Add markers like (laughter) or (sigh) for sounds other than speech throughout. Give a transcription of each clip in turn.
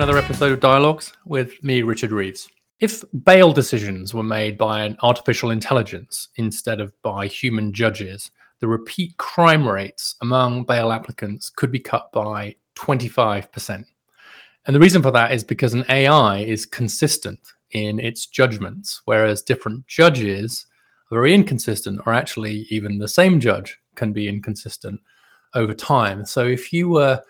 Another episode of Dialogues with me, Richard Reeves. If bail decisions were made by an artificial intelligence instead of by human judges, the repeat crime rates among bail applicants could be cut by 25%. And the reason for that is because an AI is consistent in its judgments, whereas different judges are very inconsistent, or actually, even the same judge can be inconsistent over time. So if you were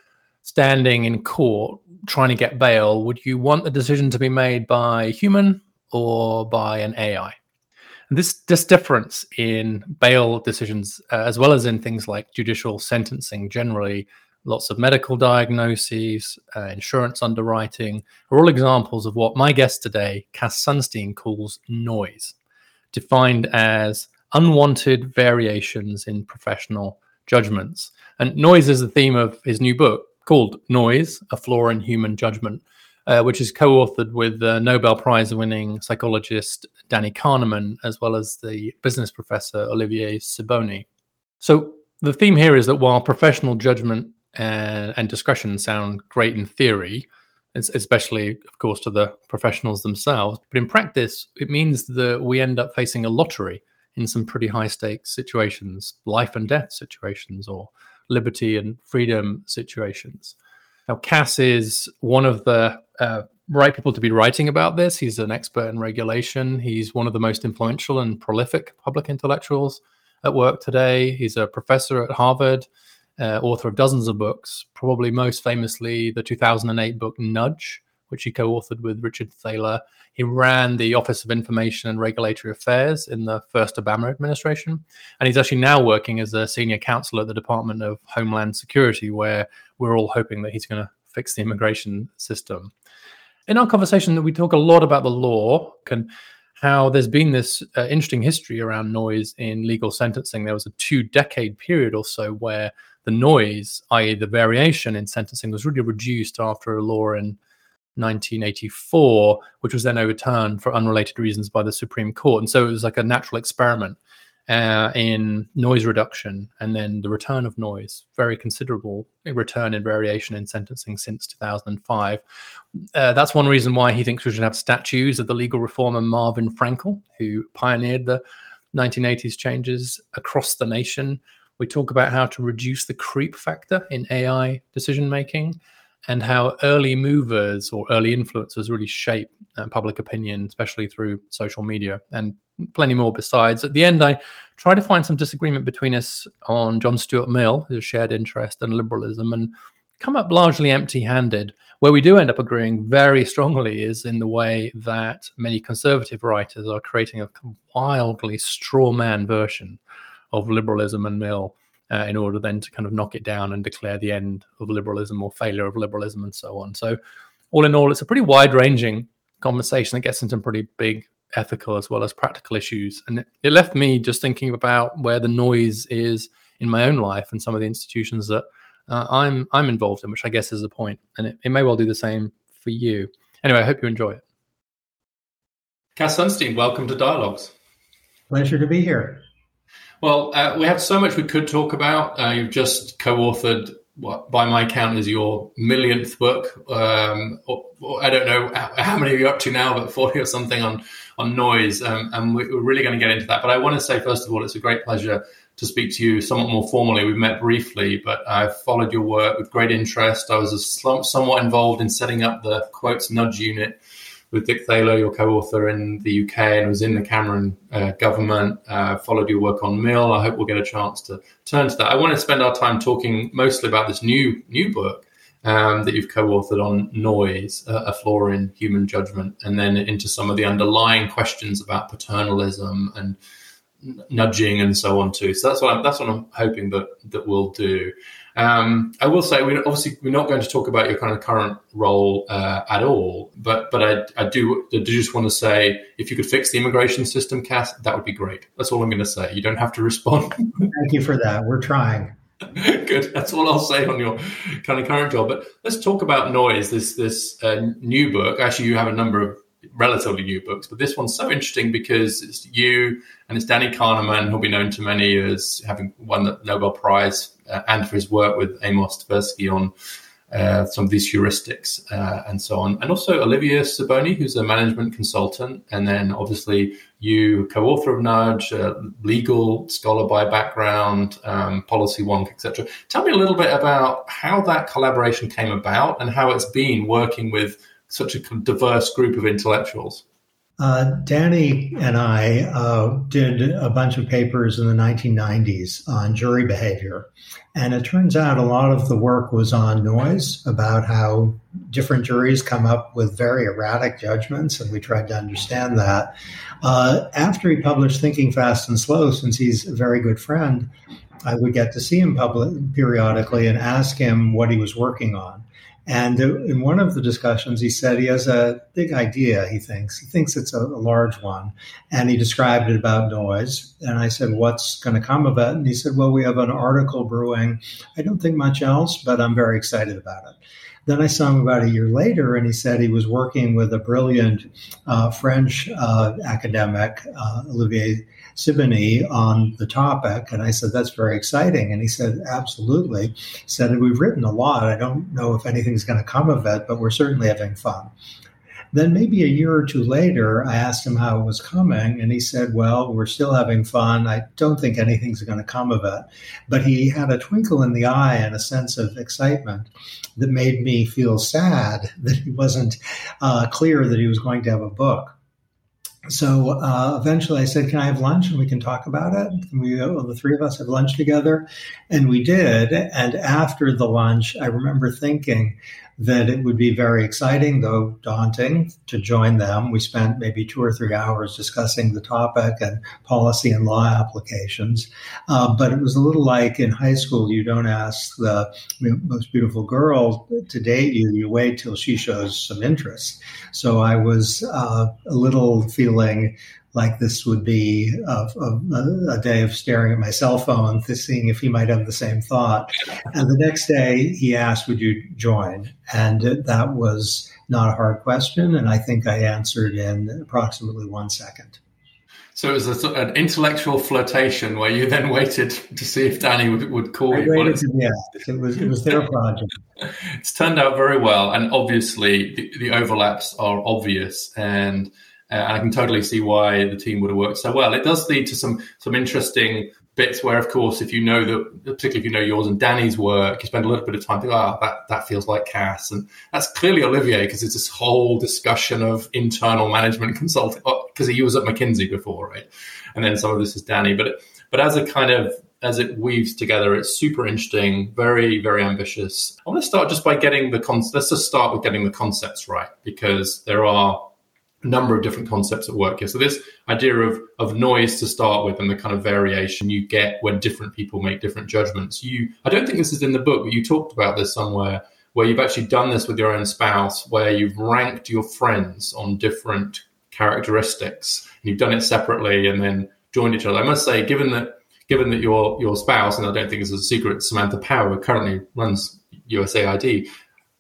standing in court trying to get bail, would you want the decision to be made by a human or by an AI? And this this difference in bail decisions, uh, as well as in things like judicial sentencing, generally, lots of medical diagnoses, uh, insurance underwriting, are all examples of what my guest today, Cass Sunstein, calls noise, defined as unwanted variations in professional judgments. And noise is the theme of his new book, called Noise A Flaw in Human Judgment, uh, which is co authored with uh, Nobel Prize winning psychologist Danny Kahneman, as well as the business professor Olivier Sibony. So, the theme here is that while professional judgment and, and discretion sound great in theory, especially, of course, to the professionals themselves, but in practice, it means that we end up facing a lottery in some pretty high stakes situations, life and death situations, or liberty and freedom situations. Now, Cass is one of the uh, right people to be writing about this. He's an expert in regulation. He's one of the most influential and prolific public intellectuals at work today. He's a professor at Harvard, uh, author of dozens of books, probably most famously the 2008 book Nudge, which he co authored with Richard Thaler. He ran the Office of Information and Regulatory Affairs in the first Obama administration. And he's actually now working as a senior counsel at the Department of Homeland Security, where we're all hoping that he's going to fix the immigration system. In our conversation, that we talk a lot about the law and how there's been this uh, interesting history around noise in legal sentencing. There was a two decade period or so where the noise, i.e., the variation in sentencing, was really reduced after a law in 1984, which was then overturned for unrelated reasons by the Supreme Court. And so it was like a natural experiment uh, in noise reduction and then the return of noise, very considerable return in variation in sentencing since 2005. Uh, that's one reason why he thinks we should have statues of the legal reformer Marvin Frankel, who pioneered the 1980s changes across the nation. We talk about how to reduce the creep factor in AI decision making and how early movers or early influencers really shape uh, public opinion, especially through social media, and plenty more besides. At the end, I try to find some disagreement between us on John Stuart Mill, his shared interest and liberalism, and come up largely empty handed. Where we do end up agreeing very strongly is in the way that many conservative writers are creating a wildly straw man version of liberalism and Mill uh, in order then to kind of knock it down and declare the end of liberalism or failure of liberalism and so on. So, all in all, it's a pretty wide ranging conversation that gets into pretty big ethical as well as practical issues. And it, it left me just thinking about where the noise is in my own life and some of the institutions that uh, I'm I'm involved in, which I guess is the point. And it, it may well do the same for you. Anyway, I hope you enjoy it. Cass Sunstein, welcome to Dialogues. Pleasure to be here. Well, uh, we have so much we could talk about. Uh, you've just co-authored what, by my count, is your millionth book. Um, or, or I don't know how many you're up to now, but forty or something on on noise. Um, and we're really going to get into that. But I want to say first of all, it's a great pleasure to speak to you somewhat more formally. We've met briefly, but I've followed your work with great interest. I was a, somewhat involved in setting up the quotes nudge unit with Dick Thaler, your co-author in the UK, and was in the Cameron uh, government. Uh, followed your work on Mill. I hope we'll get a chance to turn to that. I want to spend our time talking mostly about this new new book um, that you've co-authored on noise, uh, a flaw in human judgment, and then into some of the underlying questions about paternalism and nudging and so on too. So that's what I'm, that's what I'm hoping that that we'll do. Um, I will say, we obviously we're not going to talk about your kind of current role uh, at all, but but I, I do I do just want to say if you could fix the immigration system, Cass, that would be great. That's all I'm going to say. You don't have to respond. (laughs) Thank you for that. We're trying. (laughs) Good. That's all I'll say on your kind of current job. But let's talk about noise. This this uh, new book. Actually, you have a number of relatively new books, but this one's so interesting because it's you and it's Danny Kahneman, who'll be known to many as having won the Nobel Prize and for his work with Amos Tversky on uh, some of these heuristics uh, and so on. And also Olivier Sibony, who's a management consultant, and then obviously you, co-author of Nudge, uh, legal scholar by background, um, policy wonk, etc. Tell me a little bit about how that collaboration came about and how it's been working with such a diverse group of intellectuals. Uh, Danny and I uh, did a bunch of papers in the 1990s on jury behavior. And it turns out a lot of the work was on noise about how different juries come up with very erratic judgments. And we tried to understand that. Uh, after he published Thinking Fast and Slow, since he's a very good friend, I would get to see him public periodically and ask him what he was working on. And in one of the discussions, he said he has a big idea, he thinks. He thinks it's a, a, large one. And he described it about noise. And I said, What's going to come of it? And he said, Well, we have an article brewing. I don't think much else, but I'm very excited about it. Then I saw him about a year later, and he said he was working with a brilliant uh, French uh, academic, uh, Olivier Sibony on the topic. And I said, that's very exciting. And he said, absolutely. He said, we've written a lot. I don't know if anything's going to come of it, but we're certainly having fun. Then maybe a year or two later, I asked him how it was coming, and he said, Well, we're still having fun. I don't think anything's going to come of it. But he had a twinkle in the eye and a sense of excitement that made me feel sad (laughs) that he wasn't uh, clear that he was going to have a book so uh, eventually I said, Can I have lunch and we can talk about it? And we, well, the three of us had lunch together. And we did. And after the lunch, I remember thinking, that it would be very exciting, though daunting, to join them. We spent maybe two or three hours discussing the topic and policy and law applications. Uh, but it was a little like in high school, you don't ask the most beautiful girl to date you, you wait till she shows some interest. So I was uh, a little feeling like this would be a, a, a, day of staring at my cell phone, to seeing if he might have the same thought. And the next day, he asked, "Would you join?" And that was not a hard question, and I think I answered in approximately one second. So it was a, an intellectual flirtation where you then waited to see if Danny would, would call I you. Waited to, yeah, it was it was their project. (laughs) it's turned out very well, and obviously the, the overlaps are obvious and uh, and I can totally see why the team would have worked so well. It does lead to some some interesting bits where, of course, if you know that, particularly if you know yours and Danny's work, you spend a little bit of time thinking, ah, oh, that, that feels like Cass. And that's clearly Olivier because it's this whole discussion of internal management (laughs) consulting because oh, he was at McKinsey before, right? And then some of this is Danny. But, but as a kind of, as it weaves together, it's super interesting, very, very ambitious. I want to start just by getting the, con- let's just start with getting the concepts right because there are number of different concepts at work here. So this idea of of noise to start with and the kind of variation you get when different people make different judgments. You I don't think this is in the book, but you talked about this somewhere where you've actually done this with your own spouse, where you've ranked your friends on different characteristics and you've done it separately and then joined each other. I must say, given that given that your your spouse, and I don't think it's a secret, Samantha Power currently runs USAID,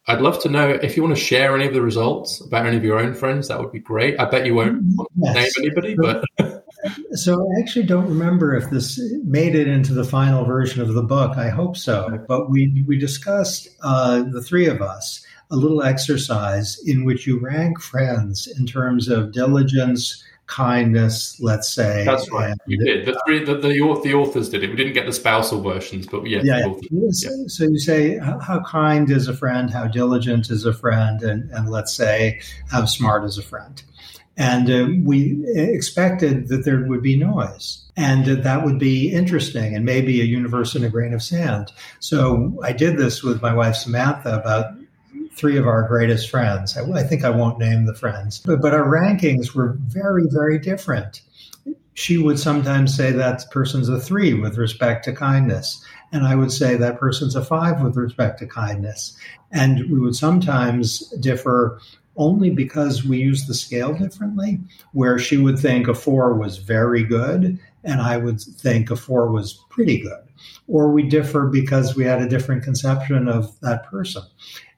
I'd love to know if you want to share any of the results about any of your own friends. That would be great. I bet you won't yes. name anybody, but. (laughs) so I actually don't remember if this made it into the final version of the book. I hope so. But we we discussed uh, the three of us a little exercise in which you rank friends in terms of diligence, kindness, let's say. That's right. And, you did. The three, the, the, the, authors did it. We didn't get the spousal versions, but yeah. Yeah. yeah. So you say, how kind is a friend? How diligent is a friend? And, and let's say, how smart is a friend? And uh, we expected that there would be noise and uh, that would be interesting and maybe a universe in a grain of sand. So I did this with my wife, Samantha, about three of our greatest friends. I, I think I won't name the friends, but, but our rankings were very, very different. She would sometimes say that person's a three with respect to kindness. And I would say that person's a five with respect to kindness. And we would sometimes differ only because we use the scale differently, where she would think a four was very good, and I would think a four was pretty good. Or we differ because we had a different conception of that person.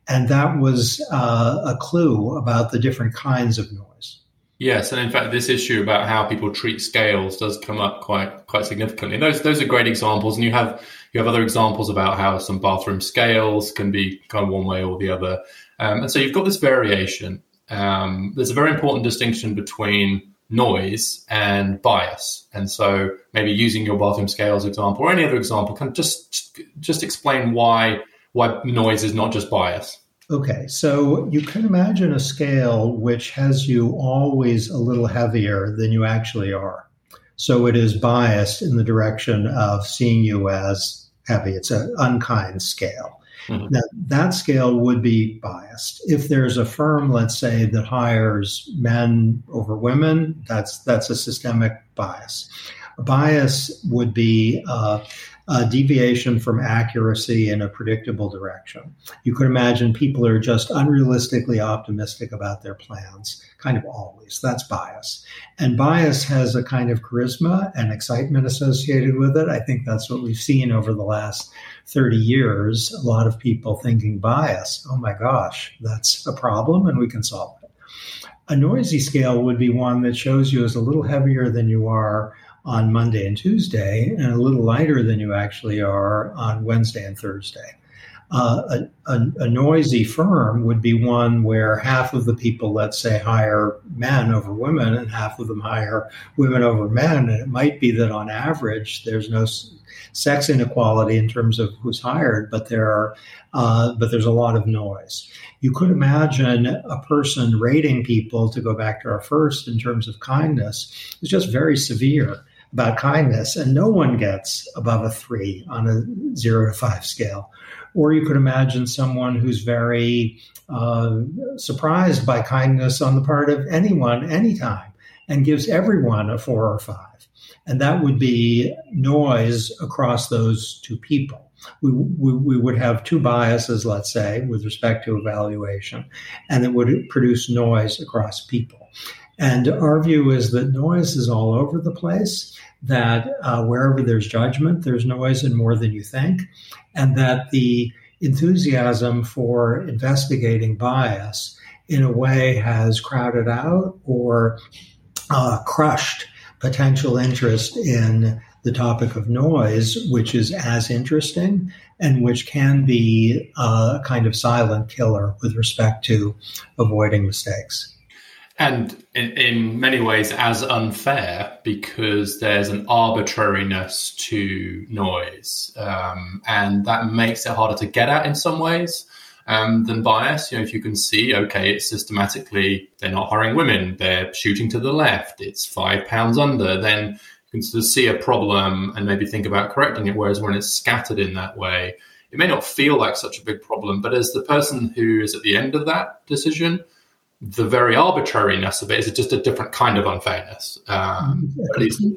And that was uh, a clue about the different kinds of noise. Yes, and in fact, this issue about how people treat scales does come up quite quite significantly. And those those are great examples, and you have you have other examples about how some bathroom scales can be kind of one way or the other. Um, and so you've got this variation. Um, there's a very important distinction between noise and bias. And so maybe using your bathroom scales example or any other example, can just just explain why why noise is not just bias. Okay, so you can imagine a scale which has you always a little heavier than you actually are. So it is biased in the direction of seeing you as heavy. It's an unkind scale. Mm-hmm. Now, that scale would be biased. If there's a firm, let's say, that hires men over women, that's that's a systemic bias. A bias would be uh, a deviation from accuracy in a predictable direction. You could imagine people are just unrealistically optimistic about their plans, kind of always. That's bias. And bias has a kind of charisma and excitement associated with it. I think that's what we've seen over the last 30 years. A lot of people thinking bias, oh my gosh, that's a problem and we can solve it. A noisy scale would be one that shows you as a little heavier than you are on Monday and Tuesday, and a little lighter than you actually are on Wednesday and Thursday. Uh, a, a, a, noisy firm would be one where half of the people, let's say, hire men over women and half of them hire women over men. And it might be that on average, there's no sex inequality in terms of who's hired, but there are, uh, but there's a lot of noise. You could imagine a person rating people, to go back to our first in terms of kindness, is just very severe about kindness, and no one gets above a three on a zero to five scale. Or you could imagine someone who's very uh, surprised by kindness on the part of anyone, anytime, and gives everyone a four or five. And that would be noise across those two people. We, we, we, would have two biases, let's say, with respect to evaluation, and it would produce noise across people. And our view is that noise is all over the place, that uh, wherever there's judgment, there's noise and more than you think, and that the enthusiasm for investigating bias in a way has crowded out or uh, crushed potential interest in the topic of noise, which is as interesting and which can be a kind of silent killer with respect to avoiding mistakes and in, in, many ways as unfair because there's an arbitrariness to noise. Um, and that makes it harder to get at in some ways um, than bias. You know if you can see okay it's systematically they're not hiring women they're shooting to the left it's five pounds under then you can sort of see a problem and maybe think about correcting it. Whereas when it's scattered in that way it may not feel like such a big problem but as the person who is at the end of that decision the very arbitrariness of it is just a different kind of unfairness. Um,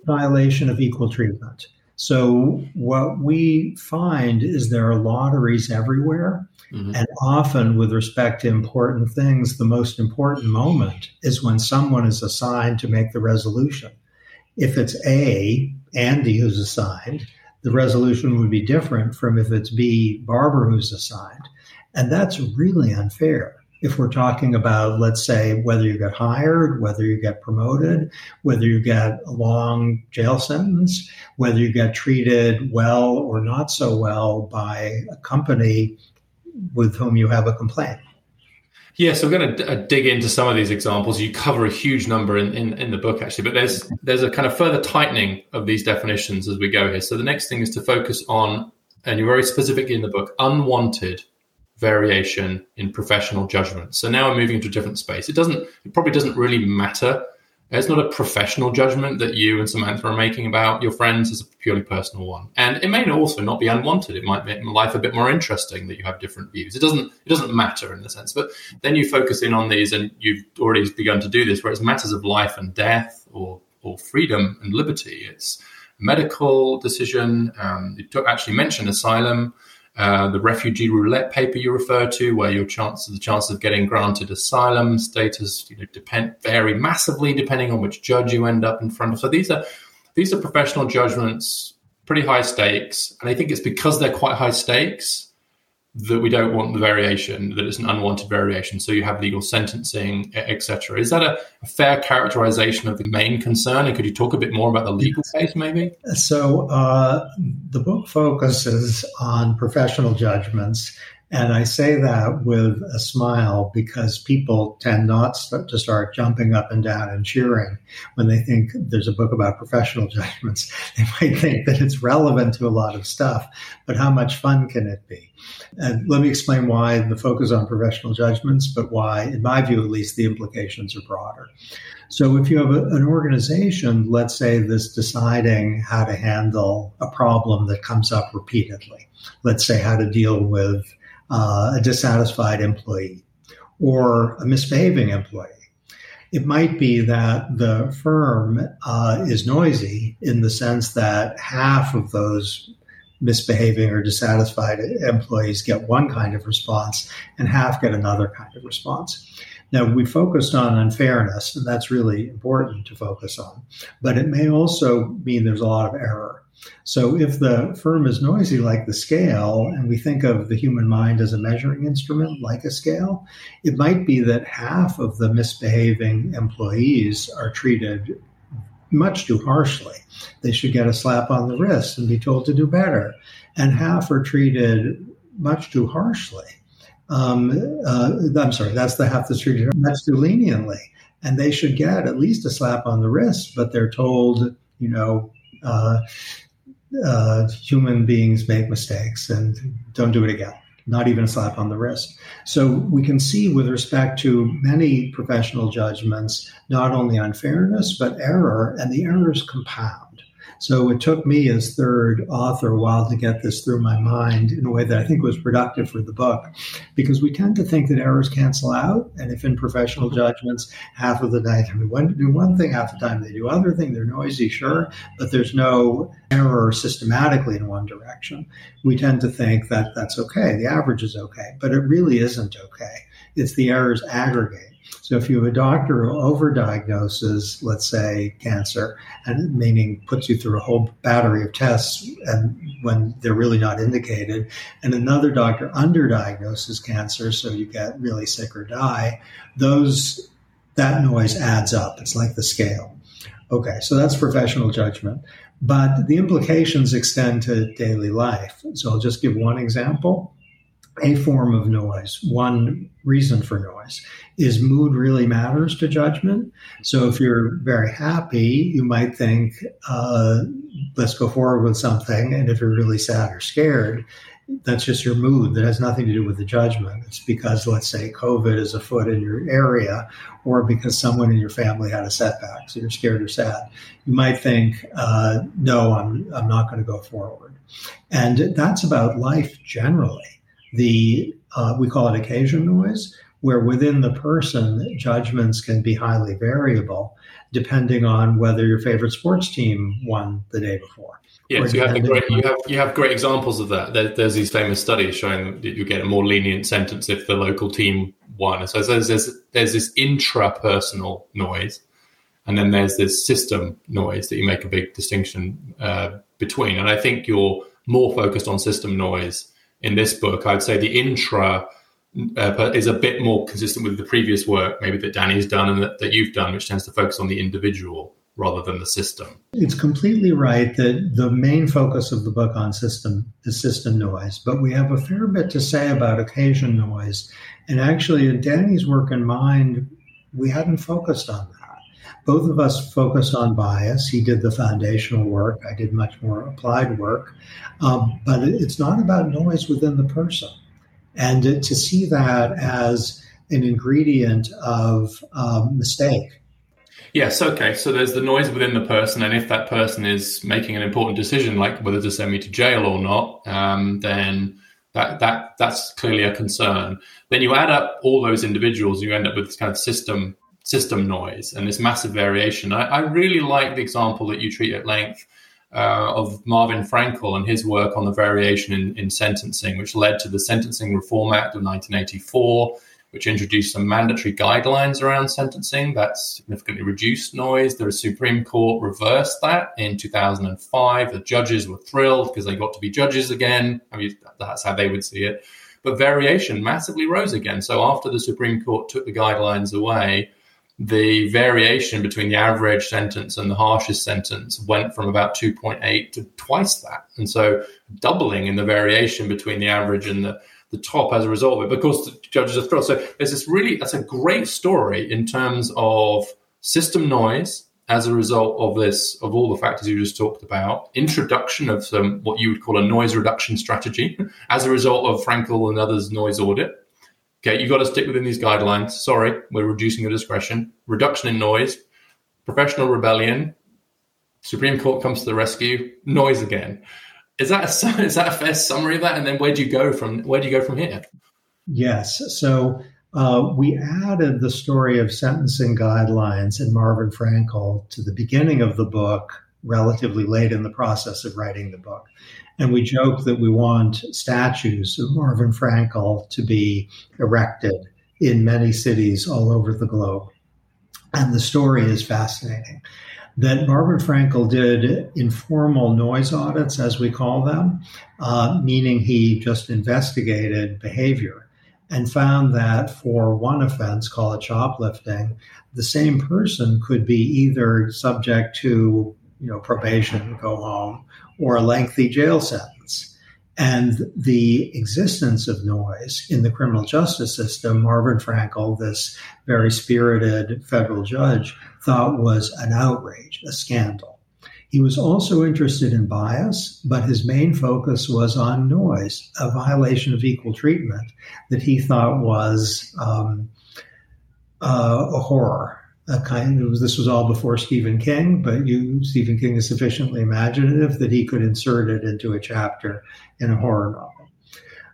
violation of equal treatment. So what we find is there are lotteries everywhere. Mm-hmm. And often, with respect to important things, the most important moment is when someone is assigned to make the resolution. If it's A, Andy who's assigned, the resolution would be different from if it's B, Barbara who's assigned. And that's really unfair if we're talking about, let's say, whether you get hired, whether you get promoted, whether you get a long jail sentence, whether you get treated well or not so well by a company with whom you have a complaint. Yes, I'm going to d- uh, dig into some of these examples. You cover a huge number in, in, in, the book, actually, but there's there's a kind of further tightening of these definitions as we go here. So the next thing is to focus on, and you're very specific in the book, unwanted variation in professional judgment. So now we're moving into a different space. It doesn't, it probably doesn't really matter. It's not a professional judgment that you and Samantha are making about your friends. It's a purely personal one, and it may also not be unwanted. It might make life a bit more interesting that you have different views. It doesn't. It doesn't matter in the sense, but then you focus in on these, and you've already begun to do this, where it's matters of life and death, or or freedom and liberty. It's medical decision. Um, you actually mentioned asylum. Uh, the refugee roulette paper you refer to, where your chances, the chances of getting granted asylum status, you know, depend vary massively depending on which judge you end up in front of. So these are these are professional judgments, pretty high stakes, and I think it's because they're quite high stakes that we don't want the variation, that it's an unwanted variation. So you have legal sentencing, etc. Is that a, a, fair characterization of the main concern? And could you talk a bit more about the legal case, maybe? So uh, the book focuses on professional judgments and I say that with a smile because people tend not to start jumping up and down and cheering when they think there's a book about professional (laughs) judgments. They might think that it's relevant to a lot of stuff, but how much fun can it be? And let me explain why the focus on professional judgments, but why, in my view at least, the implications are broader. So if you have a, an organization, let's say that's deciding how to handle a problem that comes up repeatedly, let's say how to deal with uh, a dissatisfied employee or a misbehaving employee. It might be that the firm uh, is noisy in the sense that half of those misbehaving or dissatisfied employees get one kind of response and half get another kind of response. Now, we focused on unfairness, and that's really important to focus on, but it may also mean there's a lot of error. So if the firm is noisy like the scale, and we think of the human mind as a measuring instrument like a scale, it might be that half of the misbehaving employees are treated much too harshly. They should get a slap on the wrist and be told to do better. And half are treated much too harshly. Um, uh, I'm sorry, that's the half that's treated much too leniently. And they should get at least a slap on the wrist, but they're told, you know, uh, uh, human beings make mistakes and don't do it again, not even a slap on the wrist. So we can see with respect to many professional judgments, not only unfairness, but error, and the errors compound. So it took me as third author a while to get this through my mind in a way that I think was productive for the book, because we tend to think that errors cancel out. And if in professional judgments, half of the night, I mean, one, do one thing, half the time they do other thing, they're noisy, sure, but there's no error systematically in one direction. We tend to think that that's okay. The average is okay, but it really isn't okay. It's the errors aggregate. So if you have a doctor who overdiagnoses, let's say, cancer, and meaning puts you through a whole battery of tests and when they're really not indicated, and another doctor underdiagnoses cancer, so you get really sick or die, those that noise adds up. It's like the scale. Okay, so that's professional judgment. But the implications extend to daily life. So I'll just give one example a form of noise, one reason for noise, is mood really matters to judgment. So if you're very happy, you might think, uh, let's go forward with something. And if you're really sad or scared, that's just your mood. That has nothing to do with the judgment. It's because, let's say, COVID is afoot in your area, or because someone in your family had a setback, so you're scared or sad. You might think, uh, no, I'm, I'm not going to go forward. And that's about life generally the uh, we call it occasion noise, where within the person judgments can be highly variable depending on whether your favorite sports team won the day before. Yes, you have, great, you have you have great examples of that. There, there's these famous studies showing that you get a more lenient sentence if the local team won. So there's there's, there's this intrapersonal noise, and then there's this system noise that you make a big distinction uh, between. And I think you're more focused on system noise in this book. I'd say the intra uh, is a bit more consistent with the previous work, maybe that Danny's done and that, that you've done, which tends to focus on the individual rather than the system. It's completely right that the main focus of the book on system is system noise, but we have a fair bit to say about occasion noise. And actually, in Danny's work in mind, we hadn't focused on. Both of us focus on bias. He did the foundational work. I did much more applied work. Um, but it's not about noise within the person. And to see that as an ingredient of um, mistake. Yes, okay. So there's the noise within the person, and if that person is making an important decision, like whether to send me to jail or not, um, then that that that's clearly a concern. Then you add up all those individuals, you end up with this kind of system system noise and this massive variation. I, I really like the example that you treat at length uh, of Marvin Frankel and his work on the variation in, in, sentencing, which led to the Sentencing Reform Act of 1984, which introduced some mandatory guidelines around sentencing that significantly reduced noise. The Supreme Court reversed that in 2005. The judges were thrilled because they got to be judges again. I mean, that's how they would see it. but variation massively rose again. So after the Supreme Court took the guidelines away, the variation between the average sentence and the harshest sentence went from about 2.8 to twice that. And so doubling in the variation between the average and the, the top as a result of it, because the judges are thrilled. So there's this really, that's a great story in terms of system noise as a result of this, of all the factors you just talked about, introduction of some what you would call a noise reduction strategy (laughs) as a result of Frankel and others' noise audit Okay, you've got to stick within these guidelines. Sorry, we're reducing your discretion. Reduction in noise, professional rebellion. Supreme Court comes to the rescue. Noise again. Is that a, (laughs) is that a fair summary of that? And then where do you go from where do you go from here? Yes. So uh, we added the story of sentencing guidelines and Marvin Frankel to the beginning of the book, relatively late in the process of writing the book. And we joke that we want statues of Marvin Frankel to be erected in many cities all over the globe. And the story is fascinating. That Marvin Frankel did informal noise audits, as we call them, uh, meaning he just investigated behavior and found that for one offense, call it shoplifting, the same person could be either subject to you know probation, go home, or a lengthy jail sentence. And the existence of noise in the criminal justice system, Marvin Frankel, this very spirited federal judge, thought was an outrage, a scandal. He was also interested in bias, but his main focus was on noise, a violation of equal treatment that he thought was um, uh, a horror a kind of this was all before Stephen King, but you Stephen King is sufficiently imaginative that he could insert it into a chapter in a horror novel.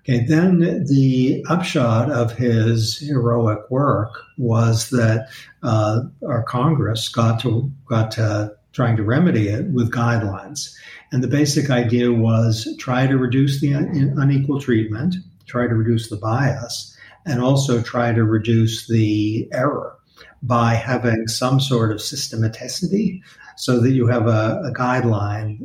Okay, then the upshot of his heroic work was that uh, our Congress got to got to trying to remedy it with guidelines, and the basic idea was try to reduce the un- unequal treatment, try to reduce the bias, and also try to reduce the error by having some sort of systematicity so that you have a, a guideline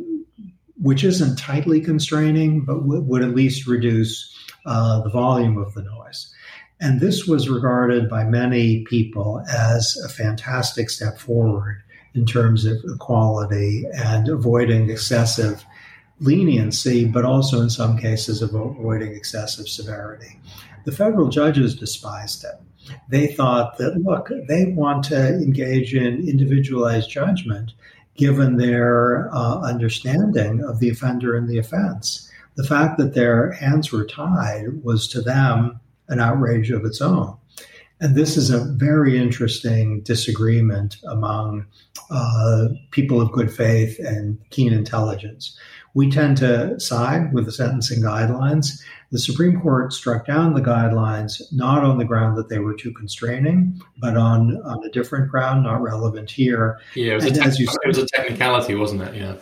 which isn't tightly constraining, but w- would at least reduce uh, the volume of the noise. And this was regarded by many people as a fantastic step forward in terms of equality and avoiding excessive leniency, but also in some cases avoiding excessive severity. The federal judges despised it they thought that, look, they want to engage in individualized judgment given their uh, understanding of the offender and the offense. The fact that their hands were tied was to them an outrage of its own. And this is a very interesting disagreement among uh, people of good faith and keen intelligence. We tend to side with the sentencing guidelines the Supreme Court struck down the guidelines not on the ground that they were too constraining, but on, on a different ground, not relevant here. Yeah, it was, a, te- as you said, it was a technicality, wasn't it? Yeah.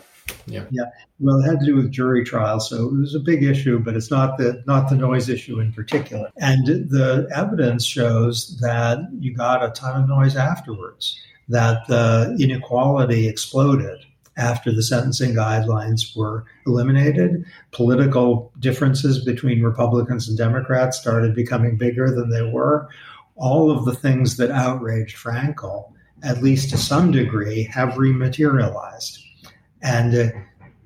Yeah. Yeah. Well, it had to do with jury trials, so it was a big issue, but it's not the not the noise issue in particular. And the evidence shows that you got a ton of noise afterwards, that the inequality exploded after the sentencing guidelines were eliminated. Political differences between Republicans and Democrats started becoming bigger than they were. All of the things that outraged Frankel, at least to some degree, have rematerialized. And uh,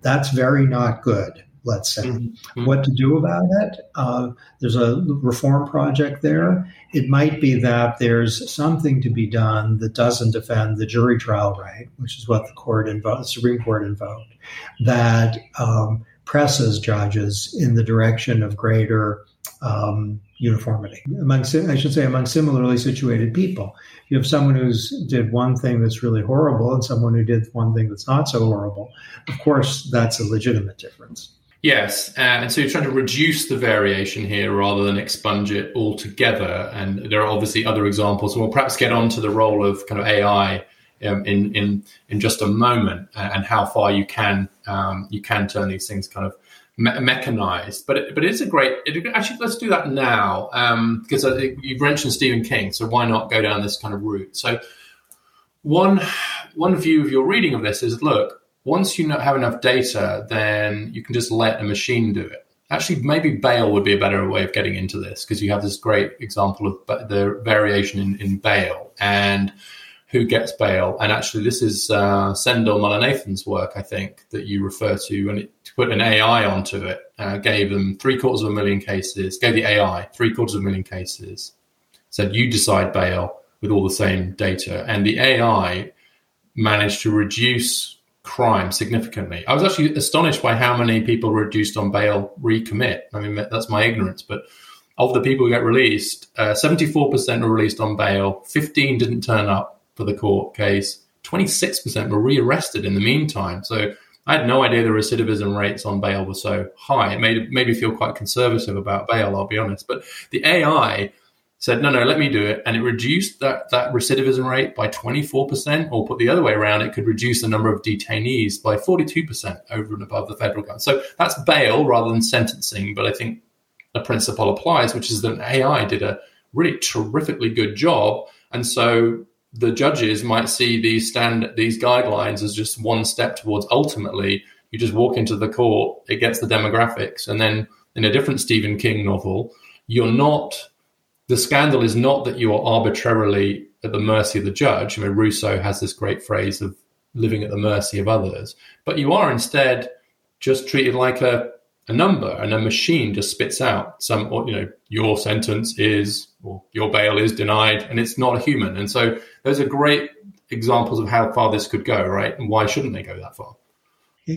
that's very not good let's say. Mm-hmm. What to do about it? Uh, there's a reform project there. It might be that there's something to be done that doesn't defend the jury trial right, which is what the court invoked, the Supreme Court invoked, that um, presses judges in the direction of greater um, uniformity among, I should say, among similarly situated people. You have someone who's did one thing that's really horrible and someone who did one thing that's not so horrible. Of course, that's a legitimate difference. Yes, uh, and so you're trying to reduce the variation here rather than expunge it altogether. And there are obviously other examples. And we'll perhaps get on to the role of kind of AI um, in in in just a moment and how far you can um, you can turn these things kind of me- mechanized. But it, but it's a great. It, actually, let's do that now um, because you've mentioned Stephen King, so why not go down this kind of route? So one one view of your reading of this is look once you have enough data, then you can just let a machine do it. actually maybe bail would be a better way of getting into this because you have this great example of the variation in, in bail and who gets bail. And actually, this is uh, Sendhil Mullainathan's work, I think, that you refer to, and it, to put an AI onto it, uh, gave them three quarters of a million cases, gave the AI three quarters of a million cases, said you decide bail with all the same data, and the AI managed to reduce crime significantly. I was actually astonished by how many people reduced on bail recommit. I mean, that's my ignorance, but of the people who get released, uh, 74% were released on bail, 15 didn't turn up for the court case, 26% were rearrested in the meantime. So I had no idea the recidivism rates on bail were so high. It made, made me feel quite conservative about bail, I'll be honest. But the AI said, no, no, let me do it. And it reduced that, that recidivism rate by 24%, or put the other way around, it could reduce the number of detainees by 42% over and above the federal government. So that's bail rather than sentencing. But I think the principle applies, which is that AI did a really terrifically good job. And so the judges might see these stand these guidelines as just one step towards ultimately you just walk into the court, it gets the demographics, and then in a different Stephen King novel, you're not the scandal is not that you are arbitrarily at the mercy of the judge. I mean, Rousseau has this great phrase of living at the mercy of others, but you are instead just treated like a, a number and a machine just spits out some, you know, your sentence is, or your bail is denied, and it's not a human. And so those are great examples of how far this could go, right? And why shouldn't they go that far?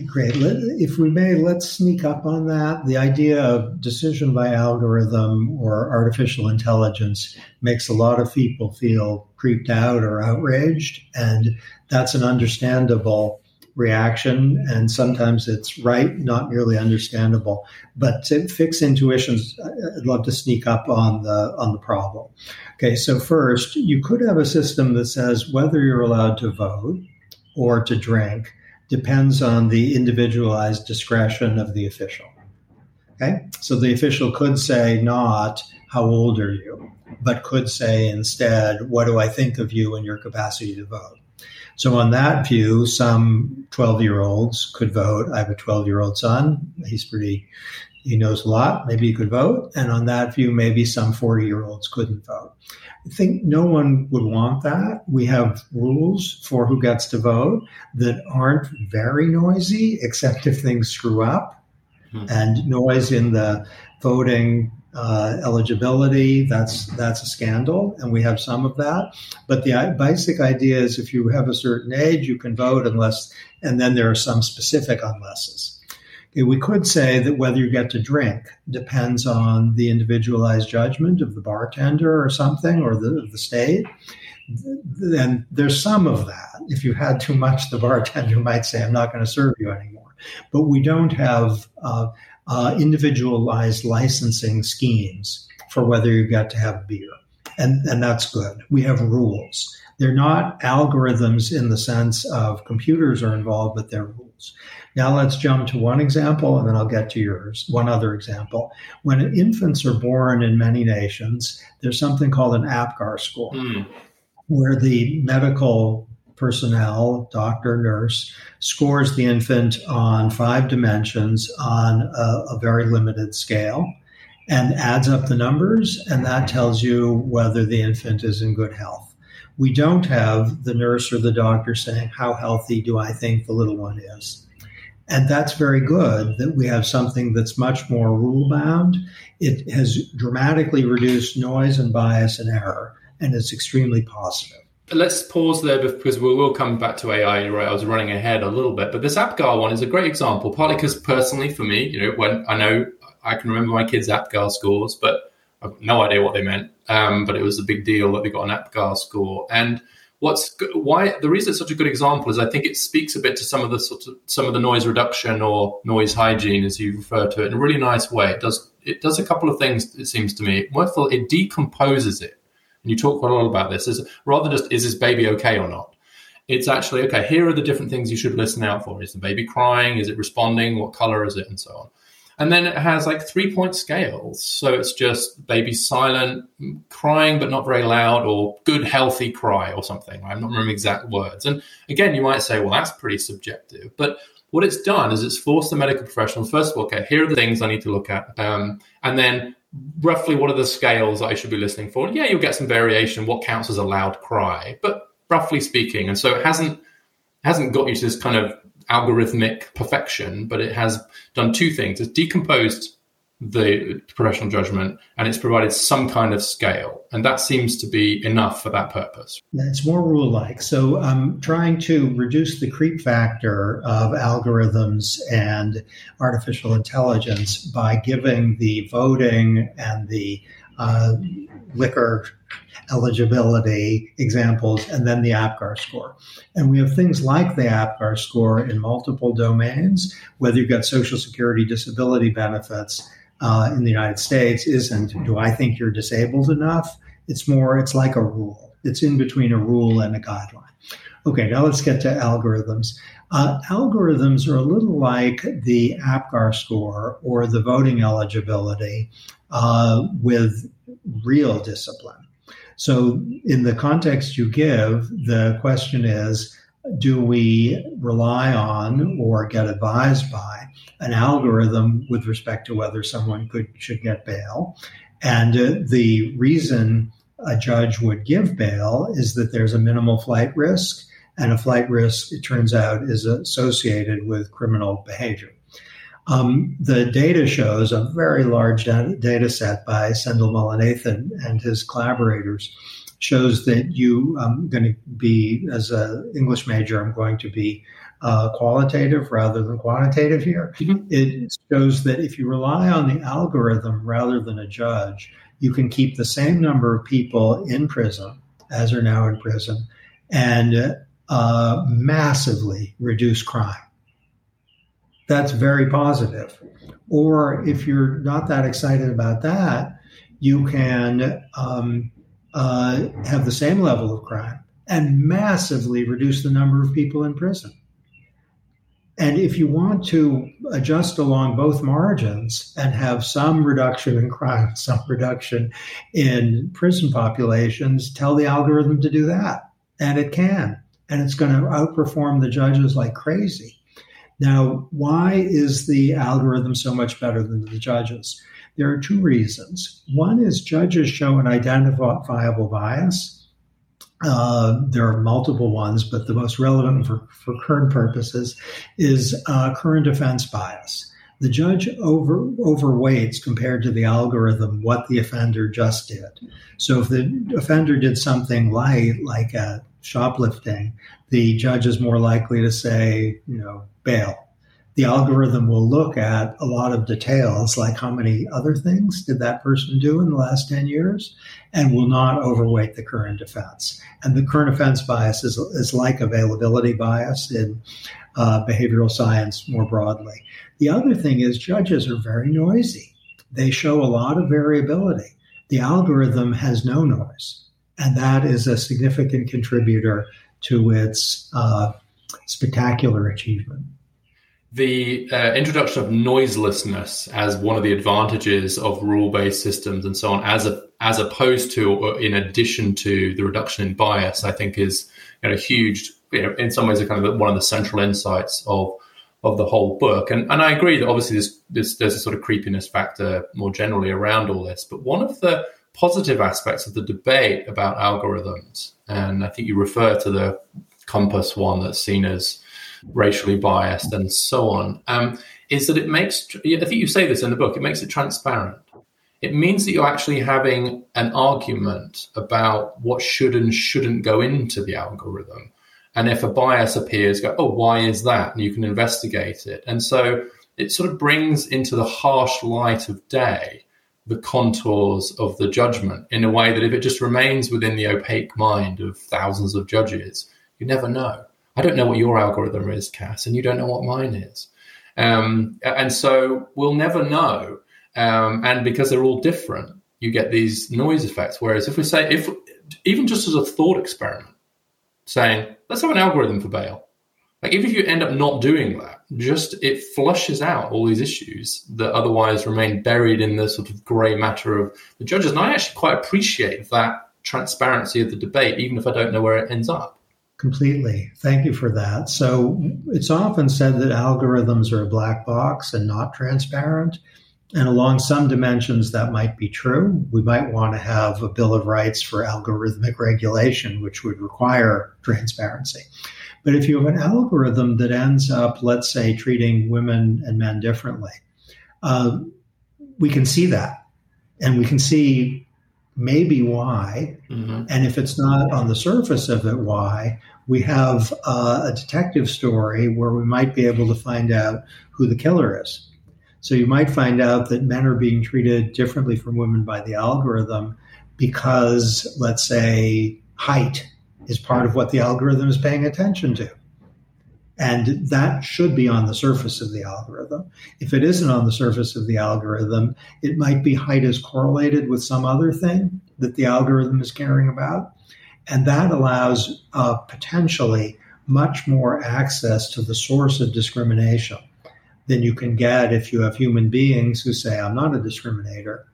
Great. If we may, let's sneak up on that. The idea of decision by algorithm or artificial intelligence makes a lot of people feel creeped out or outraged, and that's an understandable reaction. And sometimes it's right, not merely understandable. But to fix intuitions, I'd love to sneak up on the on the problem. Okay, so first, you could have a system that says whether you're allowed to vote or to drink depends on the individualized discretion of the official. Okay, so the official could say not how old are you, but could say instead, what do I think of you and your capacity to vote? So, on that view, some 12 year olds could vote. I have a 12 year old son. He's pretty, he knows a lot. Maybe he could vote. And on that view, maybe some 40 year olds couldn't vote. I think no one would want that. We have rules for who gets to vote that aren't very noisy, except if things screw up. Hmm. And noise in the voting uh, eligibility that's that's a scandal, and we have some of that. But the basic idea is, if you have a certain age, you can vote, unless, and then there are some specific unlesses. We could say that whether you get to drink depends on the individualized judgment of the bartender or something, or the, the state. And there's some of that. If you had too much, the bartender (laughs) might say, I'm not going to serve you anymore. But we don't have uh, uh, individualized licensing schemes for whether you get to have beer. And, and that's good. We have rules. They're not algorithms in the sense of computers are involved, but they're rules. Now let's jump to one example and then I'll get to yours. One other example. When infants are born in many nations, there's something called an APGAR score, mm. where the medical personnel, doctor, nurse, scores the infant on five dimensions on a, a very limited scale and adds up the numbers, and that tells you whether the infant is in good health. We don't have the nurse or the doctor saying, How healthy do I think the little one is? And that's very good that we have something that's much more rule bound. It has dramatically reduced noise and bias and error, and it's extremely positive. Let's pause there because we will come back to AI. You're right, I was running ahead a little bit, but this APGAR one is a great example, partly because personally for me, you know, when I know I can remember my kids' APGAR scores, but I've no idea what they meant. Um, but it was a big deal that they got an APGAR score. And what's why the reason it's such a good example is I think it speaks a bit to some of the sort of some of the noise reduction or noise hygiene as you refer to it in a really nice way. It does it does a couple of things. It seems to me. All, it decomposes it, and you talk quite a lot about this. Is rather just is this baby okay or not? It's actually okay. Here are the different things you should listen out for. Is the baby crying? Is it responding? What color is it? And so on. And then it has like three point scales. So it's just baby silent, crying but not very loud, or good healthy cry or something. I'm not remembering exact words. And again, you might say, well, that's pretty subjective. But what it's done is it's forced the medical professionals, first of all, okay, here are the things I need to look at. Um, and then roughly what are the scales I should be listening for? Yeah, you'll get some variation, what counts as a loud cry, but roughly speaking. And so it hasn't hasn't got you to this kind of algorithmic perfection, but it has done two things. It's decomposed the professional judgment and it's provided some kind of scale and that seems to be enough for that purpose it's more rule like so i'm trying to reduce the creep factor of algorithms and artificial intelligence by giving the voting and the uh, liquor eligibility examples, and then the APGAR score. And we have things like the APGAR score in multiple domains, whether you've got Social Security disability benefits uh, in the United States isn't, do I think you're disabled enough? It's more, it's like a rule. It's in between a rule and a guideline. Okay, now let's get to algorithms. Uh, algorithms are a little like the APGAR score or the voting eligibility uh, with real discipline. So, in the context you give, the question is do we rely on or get advised by an algorithm with respect to whether someone could should get bail? And uh, the reason a judge would give bail is that there's a minimal flight risk, and a flight risk, it turns out, is associated with criminal behavior. Um, the data shows a very large data set by Sendhil Mullainathan and his collaborators shows that you I'm um, going to be as an English major I'm going to be uh, qualitative rather than quantitative here. Mm-hmm. It shows that if you rely on the algorithm rather than a judge, you can keep the same number of people in prison as are now in prison and uh, massively reduce crime that's very positive. Or if you're not that excited about that, you can um, uh, have the same level of crime and massively reduce the number of people in prison. And if you want to adjust along both margins and have some reduction in crime, (laughs) some reduction in prison populations, tell the algorithm to do that. And it can. And it's going to outperform the judges like crazy. Now, why is the algorithm so much better than the judges? There are two reasons. One is judges show an identifiable bias. Uh, there are multiple ones, but the most relevant for, for current purposes is uh, current offense bias. The judge over, overweights compared to the algorithm what the offender just did. So if the offender did something light, like a shoplifting, the judge is more likely to say, you know, bail. The algorithm will look at a lot of details, like how many other things did that person do in the last 10 years, and will not overweight the current offense. And the current offense bias is, is like availability bias in uh, behavioral science more broadly. The other thing is judges are very noisy. They show a lot of variability. The algorithm has no noise, and that is a significant contributor to its uh, spectacular achievement. The uh, introduction of noiselessness as one of the advantages of rule-based systems and so on, as a, as opposed to or in addition to the reduction in bias, I think is you know, huge. You know, in some ways, a kind of one of the central insights of of the whole book. And and I agree that obviously there's, there's a sort of creepiness factor more generally around all this. But one of the positive aspects of the debate about algorithms, and I think you refer to the COMPAS one that's seen as racially biased and so on, um, is that it makes, I think you say this in the book, it makes it transparent. It means that you're actually having an argument about what should and shouldn't go into the algorithm. And if a bias appears, go, oh, why is that? And you can investigate it. And so it sort of brings into the harsh light of day the contours of the judgment in a way that if it just remains within the opaque mind of thousands of judges, you never know. I don't know what your algorithm is, Cass, and you don't know what mine is. Um, and so we'll never know. Um, and because they're all different, you get these noise effects. Whereas if we say, if even just as a thought experiment, saying, let's have an algorithm for bail. Like even if you end up not doing that, just it flushes out all these issues that otherwise remain buried in the sort of grey matter of the judges. And I actually quite appreciate that transparency of the debate, even if I don't know where it ends up Completely. Thank you for that. So it's often said that algorithms are a black box and not transparent. And along some dimensions, that might be true. We might want to have a Bill of Rights for algorithmic regulation, which would require transparency. But if you have an algorithm that ends up, let's say, treating women and men differently, uh, we can see that. And we can see maybe why. Mm-hmm. And if it's not on the surface of it, why, we have uh, a detective story where we might be able to find out who the killer is. So you might find out that men are being treated differently from women by the algorithm because, let's say, height is part of what the algorithm is paying attention to. And that should be on the surface of the algorithm. If it isn't on the surface of the algorithm, it might be height is correlated with some other thing that the algorithm is caring about. And that allows uh, potentially much more access to the source of discrimination than you can get if you have human beings who say, I'm not a discriminator.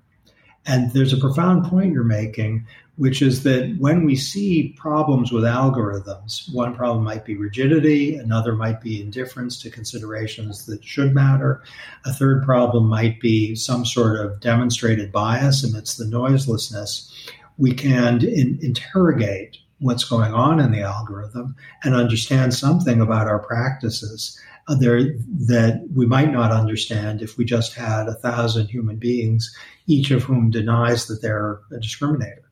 And there's a profound point you're making, which is that when we see problems with algorithms, one problem might be rigidity, another might be indifference to considerations that should matter, a third problem might be some sort of demonstrated bias amidst the noiselessness we can in, interrogate what's going on in the algorithm and understand something about our practices uh, there that we might not understand if we just had a thousand human beings, each of whom denies that they're a discriminator.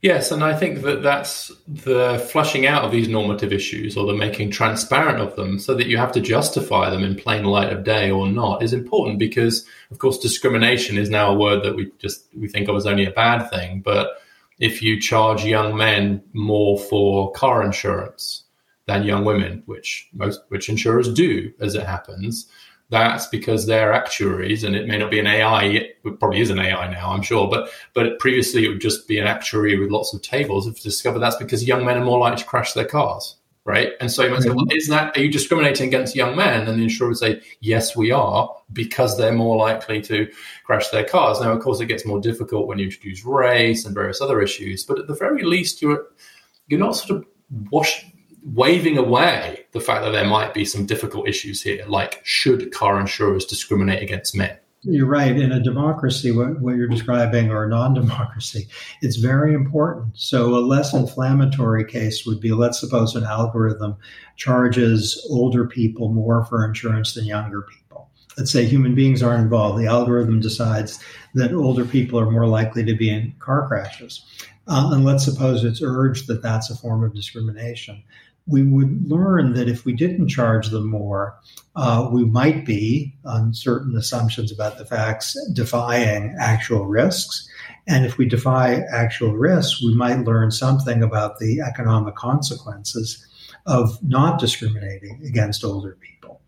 Yes, and I think that that's the flushing out of these normative issues or the making transparent of them so that you have to justify them in plain light of day or not is important because, of course, discrimination is now a word that we just we think of as only a bad thing. But if you charge young men more for car insurance than young women, which most which insurers do, as it happens, that's because they're actuaries, and it may not be an AI. It probably is an AI now, I'm sure, but but previously it would just be an actuary with lots of tables. Have discovered that's because young men are more likely to crash their cars right? And so you might say, mm-hmm. well, isn't that are you discriminating against young men? And the insurer would say, yes, we are, because they're more likely to crash their cars. Now, of course, it gets more difficult when you introduce race and various other issues, but at the very least, you're you're not sort of wash, waving away the fact that there might be some difficult issues here, like should car insurers discriminate against men? You're right. In a democracy, what, what you're describing, or a non democracy, (laughs) it's very important. So, a less inflammatory case would be let's suppose an algorithm charges older people more for insurance than younger people. Let's say human beings aren't involved. The algorithm decides that older people are more likely to be in car crashes. Uh, and let's suppose it's urged that that's a form of discrimination we would learn that if we didn't charge them more, uh, we might be, on certain assumptions about the facts, defying actual risks. And if we defy actual risks, we might learn something about the economic consequences of not discriminating against older people.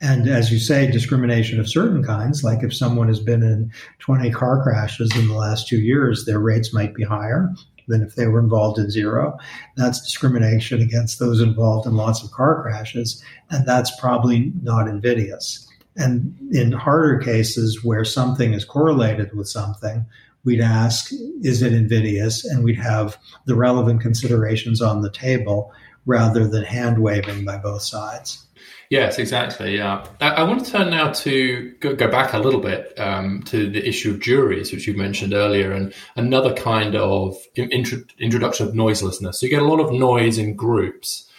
And as you say, discrimination of certain kinds, like if someone has been in 20 car crashes in the last two years, their rates might be higher than if they were involved in zero. That's discrimination against those involved in lots of car crashes, and that's probably not invidious. And in harder cases where something is correlated with something, we'd ask, is it invidious? And we'd have the relevant considerations on the table rather than hand waving by both sides. Yes, exactly. Yeah, I, I, want to turn now to go, go back a little bit um, to the issue of juries, which you mentioned earlier, and another kind of intro, introduction of noiselessness. So you get a lot of noise in groups,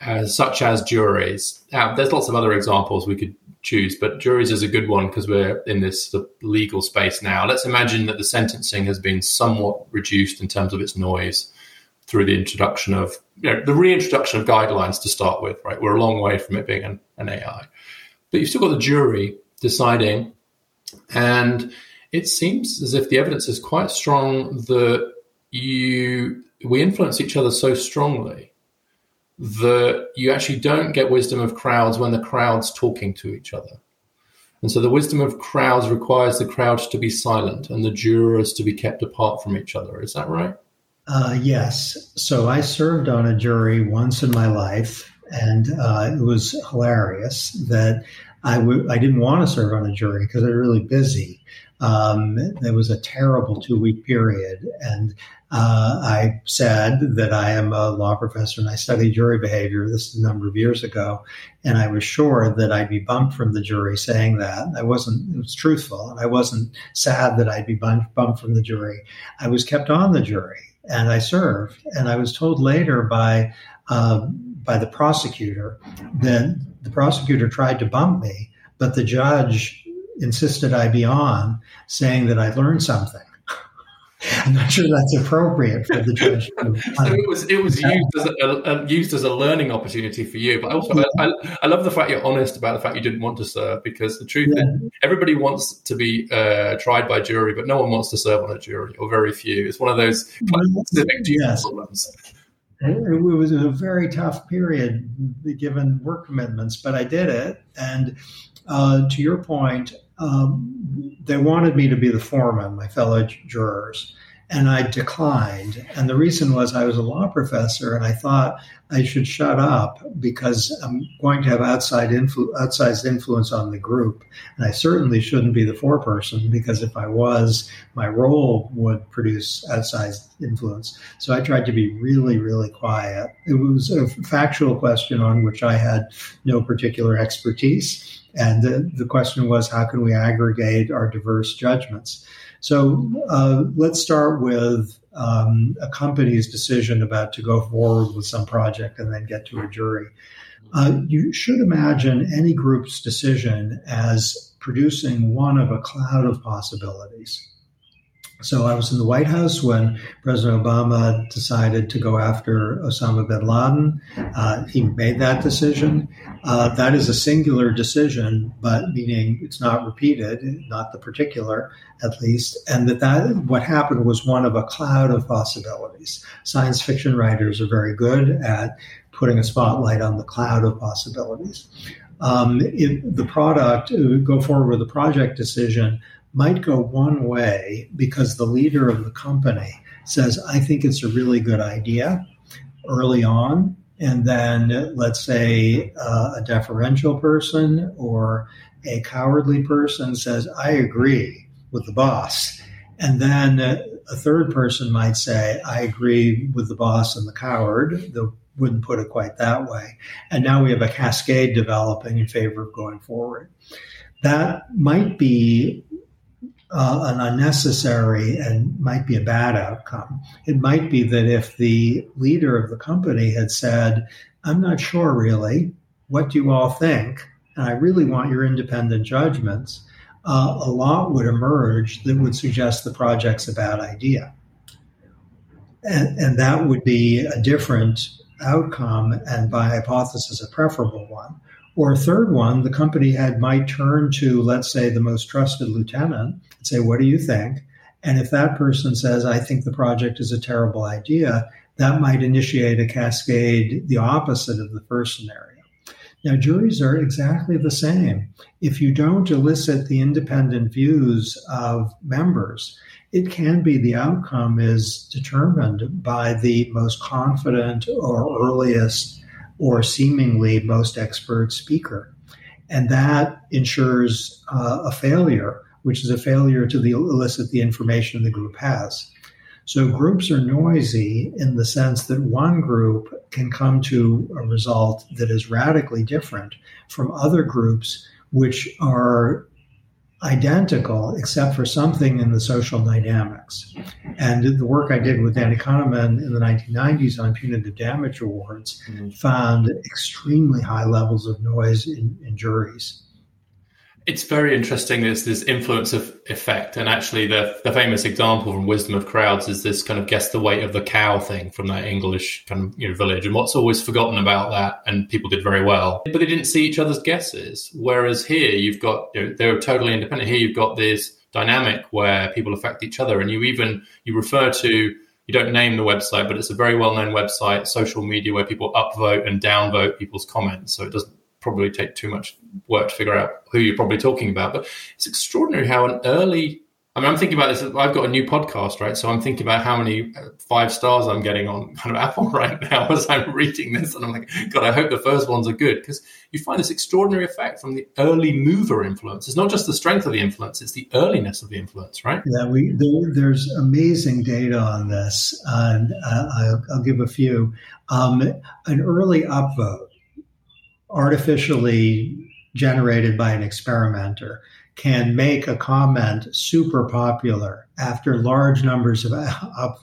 uh, such as juries. Uh, there's lots of other examples we could choose, but juries is a good one because we're in this legal space now. Let's imagine that the sentencing has been somewhat reduced in terms of its noise through the introduction of you know, the reintroduction of guidelines to start with, right? We're a long way from it being an, an AI. But you've still got the jury deciding, and it seems as if the evidence is quite strong that you we influence each other so strongly that you actually don't get wisdom of crowds when the crowd's talking to each other. And so the wisdom of crowds requires the crowd to be silent and the jurors to be kept apart from each other. Is that right? Uh, yes. So I served on a jury once in my life, and uh, it was hilarious that I w- I didn't want to serve on a jury because they're really busy. Um, there was a terrible two week period. And uh, I said that I am a law professor and I study jury behavior. This is a number of years ago. And I was sure that I'd be bumped from the jury saying that. I wasn't, it was truthful. And I wasn't sad that I'd be bumped, bumped from the jury. I was kept on the jury and I served. And I was told later by, uh, by the prosecutor that the prosecutor tried to bump me, but the judge insisted I be on, saying that I learned something. I'm not sure that's appropriate for the judge. (laughs) so it was it was used as a, used as a learning opportunity for you. But also, I, I, love the fact you're honest about the fact you didn't want to serve because the truth yeah. is everybody wants to be uh, tried by jury, but no one wants to serve on a jury, or very few. It's one of those specific yes. problems. It was a very tough period given work commitments, but I did it. And uh, to your point, um, they wanted me to be the foreman, my fellow jurors, and I declined. And the reason was I was a law professor, and I thought I should shut up because I'm going to have outside influ- outsized influence on the group, and I certainly shouldn't be the foreperson because if I was, my role would produce outsized influence. So I tried to be really, really quiet. It was a factual question on which I had no particular expertise and the, the question was, how can we aggregate our diverse judgments? So uh, let's start with um, a company's decision about to go forward with some project and then get to a jury. Uh, you should imagine any group's decision as producing one of a cloud of possibilities. So I was in the White House when President Obama decided to go after Osama bin Laden. Uh, he made that decision. Uh, that is a singular decision, but meaning it's not repeated, not the particular, at least, and that that what happened was one of a cloud of possibilities. Science fiction writers are very good at putting a spotlight on the cloud of possibilities. Um, if the product, uh, go forward with a project decision might go one way because the leader of the company says, I think it's a really good idea early on. And then, let's say, uh, a deferential person or a cowardly person says, I agree with the boss. And then a third person might say, I agree with the boss and the coward. They wouldn't put it quite that way. And now we have a cascade developing in favor of going forward. That might be uh, an unnecessary and might be a bad outcome. It might be that if the leader of the company had said, I'm not sure really, what do you all think? And I really want your independent judgments, uh, a lot would emerge that would suggest the project's a bad idea. And, and that would be a different outcome and by hypothesis a preferable one. Or a third one, the company had might turn to, let's say, the most trusted lieutenant and say, What do you think? And if that person says, I think the project is a terrible idea, that might initiate a cascade the opposite of the first scenario. Now, juries are exactly the same. If you don't elicit the independent views of members, it can be the outcome is determined by the most confident or earliest or seemingly most expert speaker. And that ensures uh, a failure which is a failure to the, elicit the information the group has. So groups are noisy in the sense that one group can come to a result that is radically different from other groups which are identical except for something in the social dynamics. And the work I did with Danny Kahneman in the 1990s on punitive damage awards mm-hmm. found extremely high levels of noise in, in juries it's very interesting. There's this influence of effect, and actually, the the famous example from Wisdom of Crowds is this kind of guess the weight of the cow thing from that English kind of you know village. And what's always forgotten about that, and people did very well, but they didn't see each other's guesses. Whereas here, you've got you know, they're totally independent. Here, you've got this dynamic where people affect each other, and you even you refer to you don't name the website, but it's a very well known website, social media, where people upvote and downvote people's comments. So it doesn't probably take too much work to figure out who you're probably talking about. But it's extraordinary how an early I mean, I'm thinking about this. I've got a new podcast, right? So I'm thinking about how many uh, five stars I'm getting on kind of (laughs) Apple right now as I'm reading this, and I'm like, God, I hope the first ones are good because you find this extraordinary effect from the early mover influence. It's not just the strength of the influence; it's the earliness of the influence, right? Yeah, we there, there's amazing data on this, and uh, I'll, I'll, give a few. Um, an early upvote, artificially generated by an experimenter can make a comment super popular after large numbers of, of,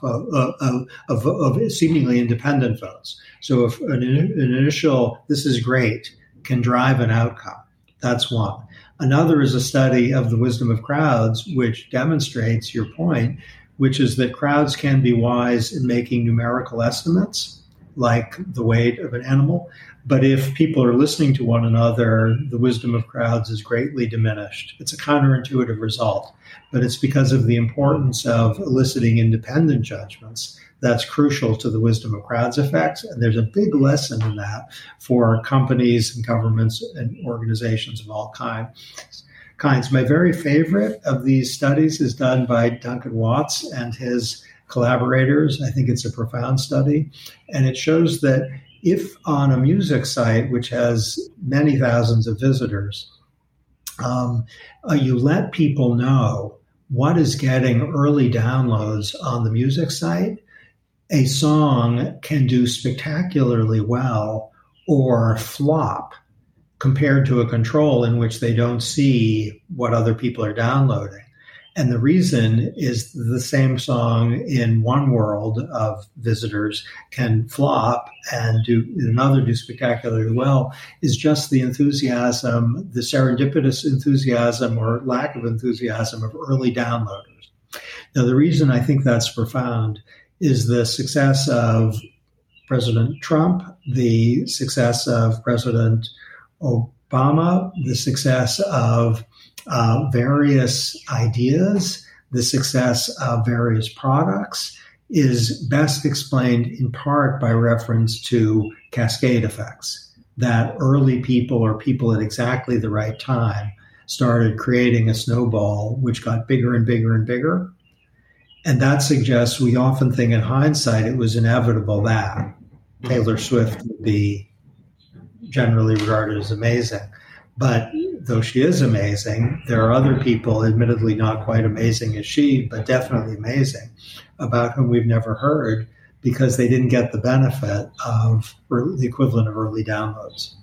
of, of, seemingly independent votes. So, if an, an initial, this is great, can drive an outcome, that's one. Another is a study of the wisdom of crowds, which demonstrates your point, which is that crowds can be wise in making numerical estimates, like the weight of an animal, but if people are listening to one another, the wisdom of crowds is greatly diminished. It's a counterintuitive result, but it's because of the importance of eliciting independent judgments that's crucial to the wisdom of crowds effects. And there's a big lesson in that for companies and governments and organizations of all kinds. Kinds. My very favorite of these studies is done by Duncan Watts and his collaborators. I think it's a profound study, and it shows that if on a music site which has many thousands of visitors, um, uh, you let people know what is getting early downloads on the music site, a song can do spectacularly well or flop compared to a control in which they don't see what other people are downloading. And the reason is the same song in one world of visitors can flop and do another do spectacularly well is just the enthusiasm, the serendipitous enthusiasm or lack of enthusiasm of early downloaders. Now, the reason I think that's profound is the success of President Trump, the success of President Obama, the success of uh, various ideas, the success of various products is best explained in part by reference to cascade effects. That early people or people at exactly the right time started creating a snowball which got bigger and bigger and bigger. And that suggests we often think in hindsight it was inevitable that Taylor Swift would be generally regarded as amazing. But though she is amazing, there are other people, admittedly not quite amazing as she, but definitely amazing, about whom we've never heard because they didn't get the benefit of the equivalent of early downloads.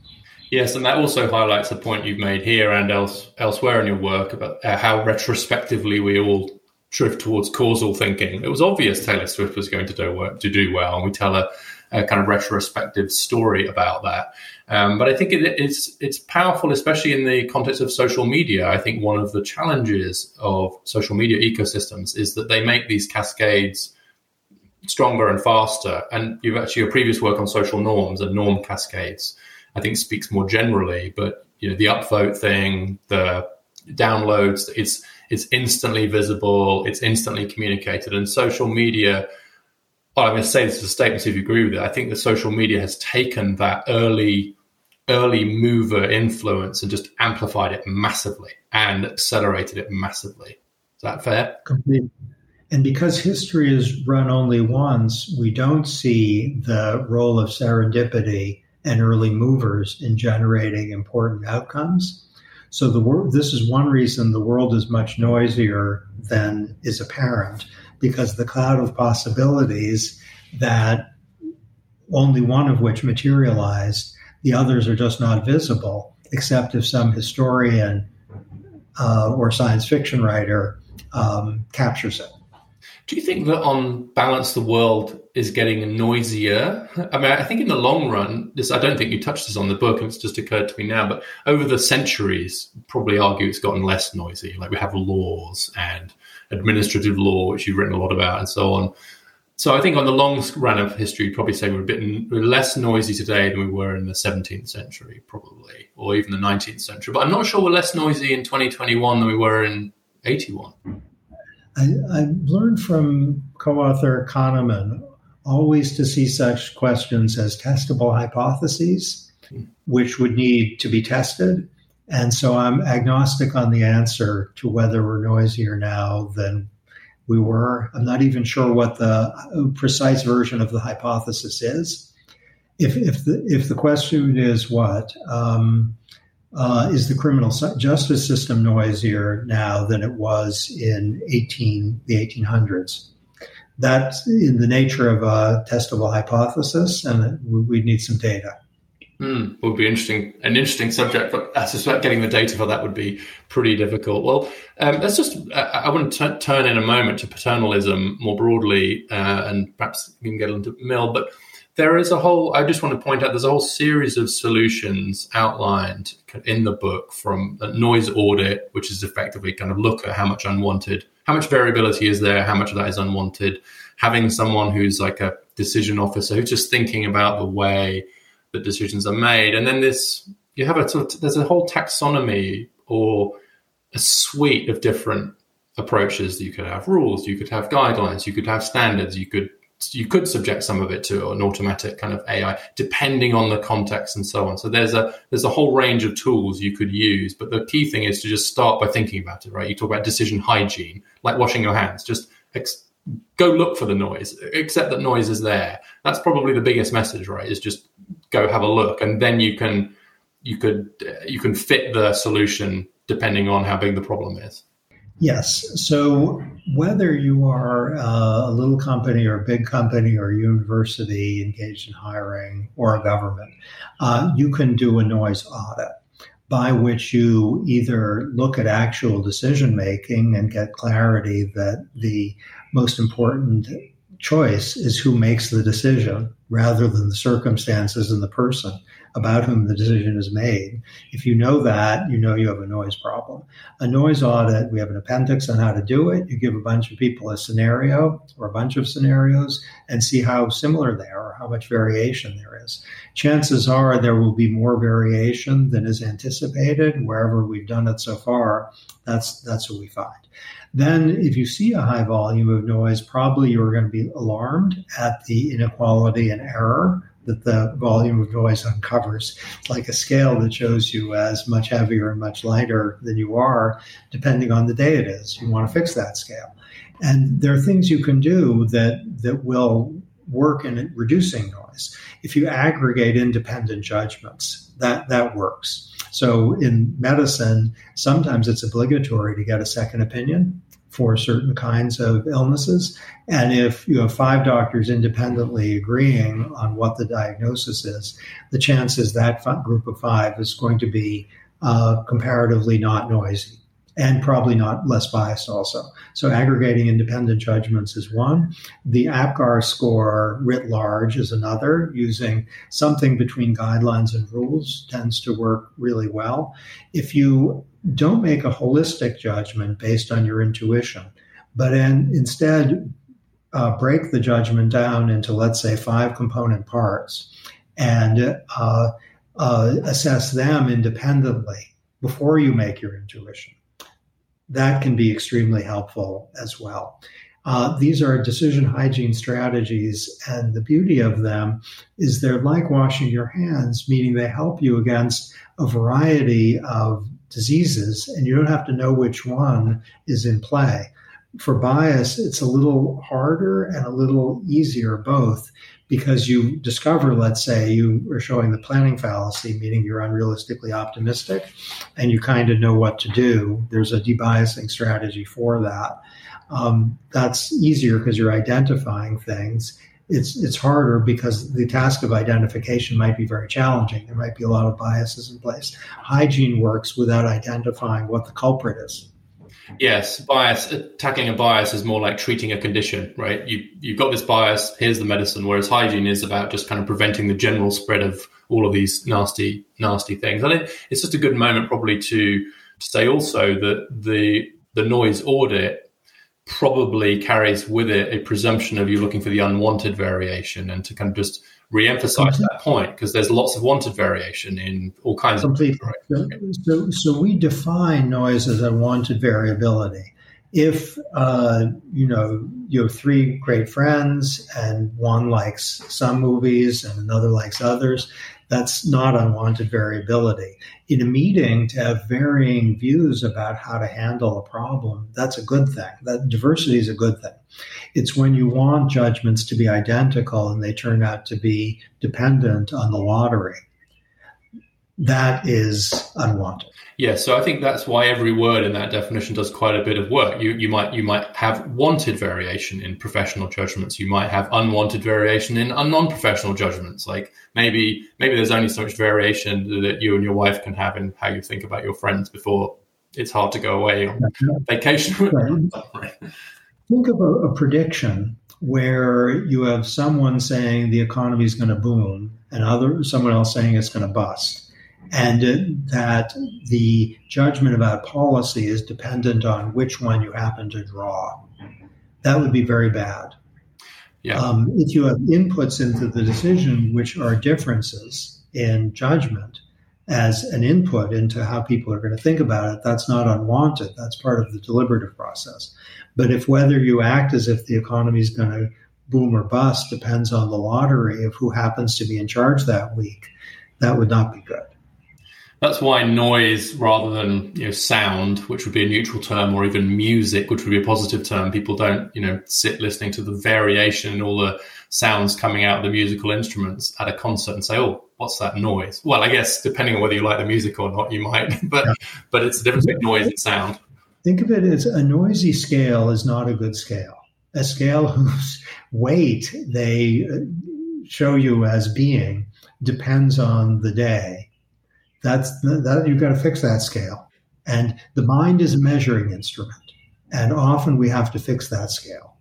Yes, and that also highlights the point you've made here and else, elsewhere in your work about uh, how retrospectively we all drift towards causal thinking. It was obvious Taylor Swift was going to do, work, to do well, and we tell a, a kind of retrospective story about that. Um, but I think it, it's it's powerful, especially in the context of social media. I think one of the challenges of social media ecosystems is that they make these cascades stronger and faster. And you've actually your previous work on social norms and norm cascades, I think speaks more generally. But you know the upvote thing, the downloads, it's it's instantly visible, it's instantly communicated, and social media well, I'm going to say this as a statement, see if you agree with it. I think that social media has taken that early, early mover influence and just amplified it massively and accelerated it massively. Is that fair? Completely. And because history is run only once, we don't see the role of serendipity and early movers in generating important outcomes. So the wor- this is one reason the world is much noisier than is apparent because the cloud of possibilities that only one of which materialized, the others are just not visible, except if some historian uh, or science fiction writer um, captures it. Do you think that on balance, the world is getting noisier? I mean, I think in the long run, this I don't think you touched this on the book, and it's just occurred to me now. But over the centuries, probably argue it's gotten less noisy. Like we have laws and administrative law, which you've written a lot about, and so on. So I think on the long run of history, you'd probably say we're a bit we're less noisy today than we were in the 17th century, probably, or even the 19th century. But I'm not sure we're less noisy in 2021 than we were in 81. I, I learned from co-author Kahneman always to see such questions as testable hypotheses, hmm. which would need to be tested, And so I'm agnostic on the answer to whether we're noisier now than we were. I'm not even sure what the precise version of the hypothesis is. If, if, the, if the question is what, um, uh, is the criminal justice system noisier now than it was in 18, the 1800s? That's in the nature of a testable hypothesis, and we need some data. Mm, would be interesting, an interesting subject, but I suspect getting the data for that would be pretty difficult. Well, um, let's just, uh, I want to t- turn in a moment to paternalism more broadly, uh, and perhaps we can get into Mill, but there is a whole, I just want to point out there's a whole series of solutions outlined in the book from a noise audit, which is effectively kind of look at how much unwanted, how much variability is there, how much of that is unwanted, having someone who's like a decision officer who's just thinking about the way that decisions are made. And then this, you have a sort of, there's a whole taxonomy or a suite of different approaches. You could have rules, you could have guidelines, you could have standards, you could you could subject some of it to an automatic kind of AI, depending on the context and so on. So there's a there's a whole range of tools you could use, but the key thing is to just start by thinking about it. Right? You talk about decision hygiene, like washing your hands. Just ex- go look for the noise, accept that noise is there. That's probably the biggest message, right? Is just go have a look, and then you can you could you can fit the solution depending on how big the problem is. Yes. So whether you are uh, a little company or a big company or a university engaged in hiring or a government, uh, you can do a noise audit by which you either look at actual decision making and get clarity that the most important choice is who makes the decision rather than the circumstances and the person about whom the decision is made. If you know that, you know you have a noise problem. A noise audit, we have an appendix on how to do it. You give a bunch of people a scenario or a bunch of scenarios and see how similar they are or how much variation there is. Chances are there will be more variation than is anticipated wherever we've done it so far. That's that's what we find. Then, if you see a high volume of noise, probably you're going to be alarmed at the inequality and error that the volume of noise uncovers. It's like a scale that shows you as much heavier and much lighter than you are, depending on the day it is. You want to fix that scale. And there are things you can do that, that will work in reducing noise. If you aggregate independent judgments, that, that works. So in medicine, sometimes it's obligatory to get a second opinion for certain kinds of illnesses. And if you have five doctors independently agreeing on what the diagnosis is, the chances that group of five is going to be uh, comparatively not noisy and probably not less biased also. So aggregating independent judgments is one. The APGAR score writ large is another. Using something between guidelines and rules tends to work really well. If you don't make a holistic judgment based on your intuition, but in, instead uh, break the judgment down into, let's say, five component parts and uh, uh, assess them independently before you make your intuition that can be extremely helpful as well. Uh, these are decision hygiene strategies, and the beauty of them is they're like washing your hands, meaning they help you against a variety of diseases, and you don't have to know which one is in play. For bias, it's a little harder and a little easier both because you discover, let's say, you are showing the planning fallacy, meaning you're unrealistically optimistic, and you kind of know what to do. There's a debiasing strategy for that. Um, that's easier because you're identifying things. It's it's harder because the task of identification might be very challenging. There might be a lot of biases in place. Hygiene works without identifying what the culprit is. Yes, bias uh, attacking a bias is more like treating a condition, right? You you've got this bias, here's the medicine. Whereas hygiene is about just kind of preventing the general spread of all of these nasty nasty things. And it, it's just a good moment probably to, to say also that the the noise audit probably carries with it a presumption of you looking for the unwanted variation and to kind of just re-emphasize that point because there's lots of wanted variation in all kinds Completely. of so, so we define noise as unwanted variability if uh, you know you have three great friends and one likes some movies and another likes others That's not unwanted variability. In a meeting, to have varying views about how to handle a problem, that's a good thing. That diversity is a good thing. It's when you want judgments to be identical and they turn out to be dependent on the lottery. That is unwanted. Yeah, so I think that's why every word in that definition does quite a bit of work. You you might you might have wanted variation in professional judgments. You might have unwanted variation in uh, non-professional judgments. Like maybe maybe there's only so much variation that you and your wife can have in how you think about your friends before it's hard to go away on vacation. (laughs) Think of a, a prediction where you have someone saying the economy is going to boom and other someone else saying it's going to bust and that the judgment about policy is dependent on which one you happen to draw. That would be very bad. Yeah. Um, if you have inputs into the decision which are differences in judgment as an input into how people are going to think about it, that's not unwanted. That's part of the deliberative process. But if whether you act as if the economy is going to boom or bust depends on the lottery of who happens to be in charge that week, that would not be good. That's why noise rather than you know sound, which would be a neutral term, or even music, which would be a positive term, people don't you know sit listening to the variation and all the sounds coming out of the musical instruments at a concert and say, "Oh, what's that noise?" Well, I guess depending on whether you like the music or not, you might, (laughs) but yeah. but it's the difference between noise and sound. Think of it as a noisy scale is not a good scale. A scale (laughs) whose weight they uh, show you as being depends on the day that's that you've got to fix that scale. And the mind is a measuring instrument. And often we have to fix that scale.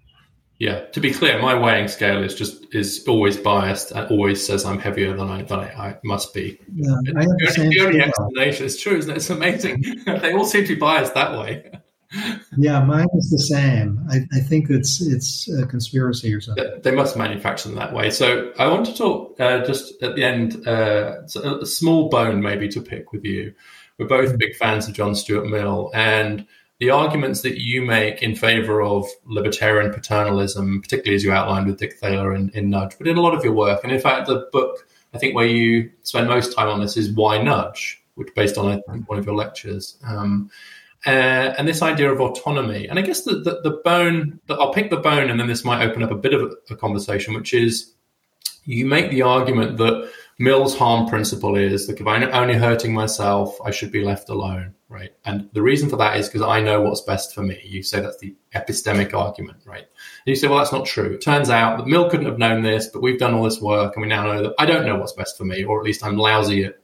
Yeah, to be clear, my weighing scale is just is always biased and always says I'm heavier than I than I, I must be. Yeah, I the, the, only explanation is true, isn't it? It's amazing. (laughs) they all seem to be biased that way. (laughs) yeah, mine is the same. I, I, think it's it's a conspiracy or something. They must manufacture them that way. So I want to talk uh, just at the end, uh, a small bone maybe to pick with you. We're both mm-hmm. big fans of John Stuart Mill, and the arguments that you make in favor of libertarian paternalism, particularly as you outlined with Dick Thaler in, in Nudge, but in a lot of your work, and in fact, the book I think where you spend most time on this is Why Nudge, which based on think, one of your lectures. Um, uh, and this idea of autonomy. And I guess the, the, the bone, the, I'll pick the bone, and then this might open up a bit of a, a conversation, which is you make the argument that Mill's harm principle is that if I'm only hurting myself, I should be left alone, right? And the reason for that is because I know what's best for me. You say that's the epistemic argument, right? And you say, well, that's not true. It turns out that Mill couldn't have known this, but we've done all this work and we now know that I don't know what's best for me, or at least I'm lousy at,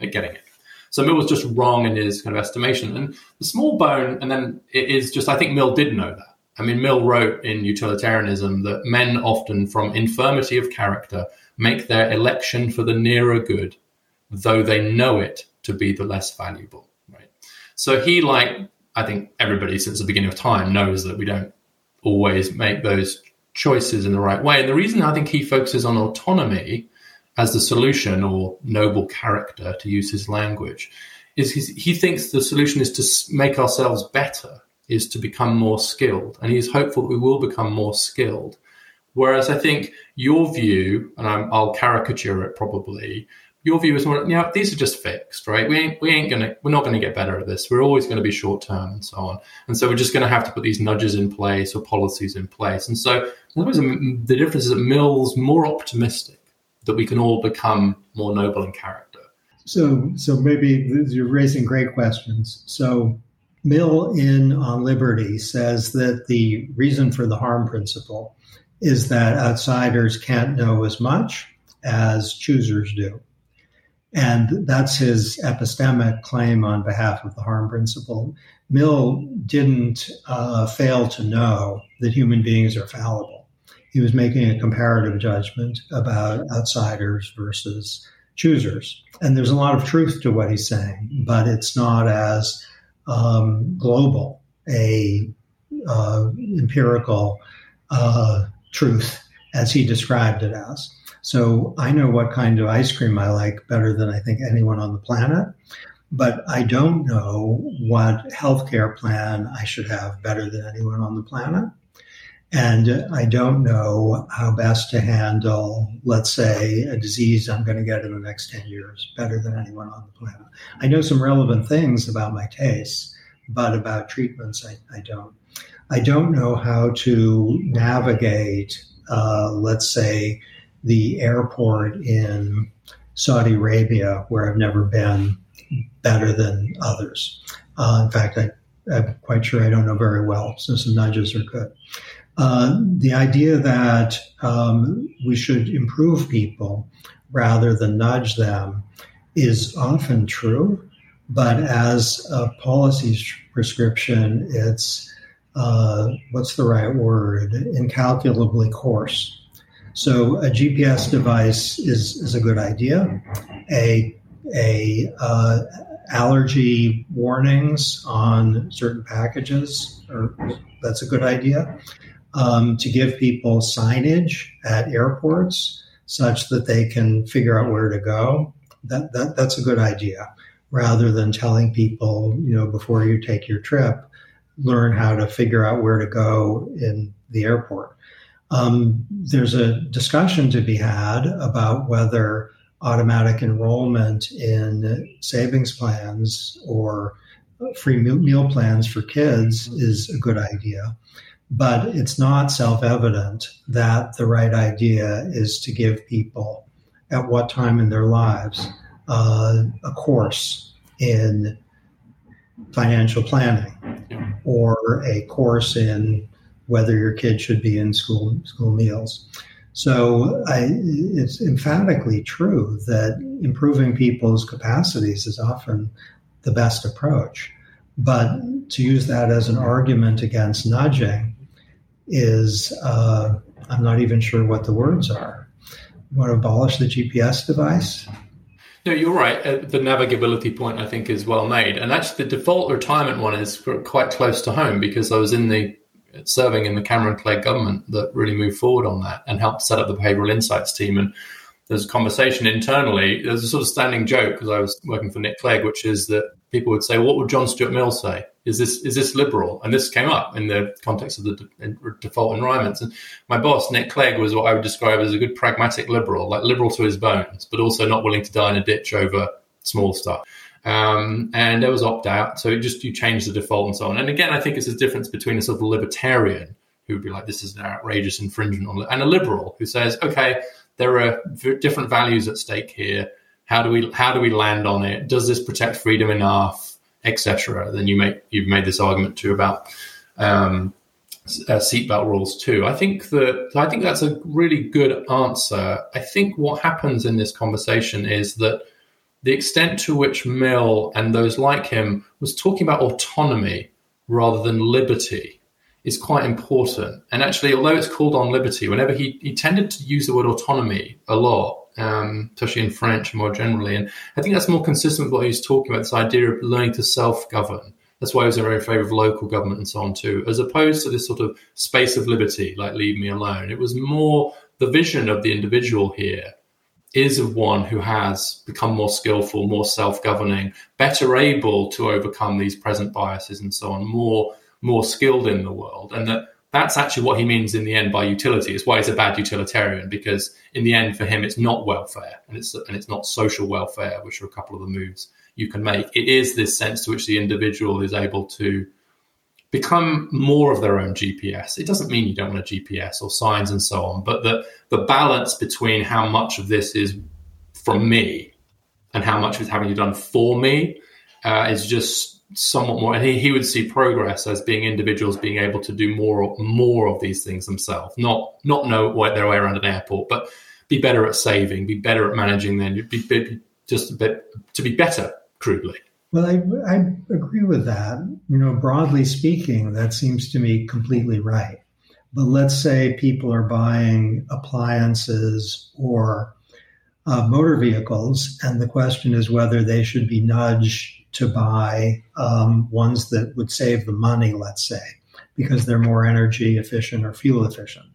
at getting it. So Mill was just wrong in his kind of estimation. And the small bone, and then it is just, I think Mill did know that. I mean, Mill wrote in Utilitarianism that men often, from infirmity of character, make their election for the nearer good, though they know it to be the less valuable. Right. So he, like I think everybody since the beginning of time, knows that we don't always make those choices in the right way. And the reason I think he focuses on autonomy as the solution or noble character, to use his language, is he thinks the solution is to make ourselves better, is to become more skilled. And he's hopeful that we will become more skilled. Whereas I think your view, and i will caricature it probably, your view is more, you know, these are just fixed, right? We ain't, we ain't gonna, we're not gonna get better at this. We're always gonna be short term and so on. And so we're just gonna have to put these nudges in place or policies in place. And so the difference is that Mill's more optimistic that we can all become more noble in character? So, so maybe you're raising great questions. So, Mill in On Liberty says that the reason for the harm principle is that outsiders can't know as much as choosers do. And that's his epistemic claim on behalf of the harm principle. Mill didn't uh, fail to know that human beings are fallible he was making a comparative judgment about outsiders versus choosers. And there's a lot of truth to what he's saying, but it's not as um, global a uh, empirical uh, truth as he described it as. So I know what kind of ice cream I like better than I think anyone on the planet, but I don't know what healthcare plan I should have better than anyone on the planet. And I don't know how best to handle, let's say, a disease I'm going to get in the next 10 years better than anyone on the planet. I know some relevant things about my tastes, but about treatments, I, I don't. I don't know how to navigate, uh, let's say, the airport in Saudi Arabia, where I've never been, better than others. Uh, in fact, I, am quite sure I don't know very well, so some nudges are good. Uh, the idea that um, we should improve people rather than nudge them is often true, but as a policy prescription, it's uh, what's the right word? Incalculably coarse. So a GPS device is, is a good idea. A a uh, allergy warnings on certain packages, or that's a good idea um, to give people signage at airports such that they can figure out where to go. That, that that's a good idea, rather than telling people, you know, before you take your trip, learn how to figure out where to go in the airport. Um, there's a discussion to be had about whether automatic enrollment in savings plans or free meal plans for kids is a good idea. But it's not self evident that the right idea is to give people, at what time in their lives, uh, a course in financial planning or a course in whether your kid should be in school school meals. So I, it's emphatically true that improving people's capacities is often the best approach. But to use that as an argument against nudging is uh, I'm not even sure what the words are. Want to abolish the GPS device? No, you're right. Uh, the navigability point I think is well made, and actually the default retirement one is quite close to home because I was in the serving in the Cameron Clegg government that really moved forward on that and helped set up the behavioral insights team. And there's a conversation internally. There's a sort of standing joke because I was working for Nick Clegg, which is that people would say, "What would John Stuart Mill say? Is this is this liberal?" And this came up in the context of the de- default environments. And my boss, Nick Clegg, was what I would describe as a good pragmatic liberal, like liberal to his bones, but also not willing to die in a ditch over small stuff. Um, and there was opt out, so just you change the default and so on. And again, I think it's a difference between a sort of libertarian who would be like, "This is an outrageous infringement," on, and a liberal who says, "Okay." there are different values at stake here. How do we how do we land on it? Does this protect freedom enough, etc.? Then you make you've made this argument too about um, uh, seatbelt rules too. I think that I think that's a really good answer. I think what happens in this conversation is that the extent to which Mill and those like him was talking about autonomy rather than liberty is quite important. And actually, although it's called on liberty, whenever he, he tended to use the word autonomy a lot, um, especially in French more generally. And I think that's more consistent with what he's talking about this idea of learning to self govern. That's why he was in very favor of local government and so on too, as opposed to this sort of space of liberty, like leave me alone. It was more the vision of the individual here is of one who has become more skillful, more self governing, better able to overcome these present biases and so on, more more skilled in the world, and that that's actually what he means in the end by utility. It's why he's a bad utilitarian because in the end, for him, it's not welfare and it's and it's not social welfare, which are a couple of the moves you can make. It is this sense to which the individual is able to become more of their own GPS. It doesn't mean you don't want a GPS or signs and so on, but the the balance between how much of this is from me and how much is having be done for me uh, is just somewhat more and he, he would see progress as being individuals being able to do more more of these things themselves not not know their way around an airport but be better at saving be better at managing then be, be just a bit to be better crudely. Well I, I agree with that. You know broadly speaking that seems to me completely right. But let's say people are buying appliances or uh, motor vehicles and the question is whether they should be nudged to buy um, ones that would save the money, let's say, because they're more energy efficient or fuel efficient.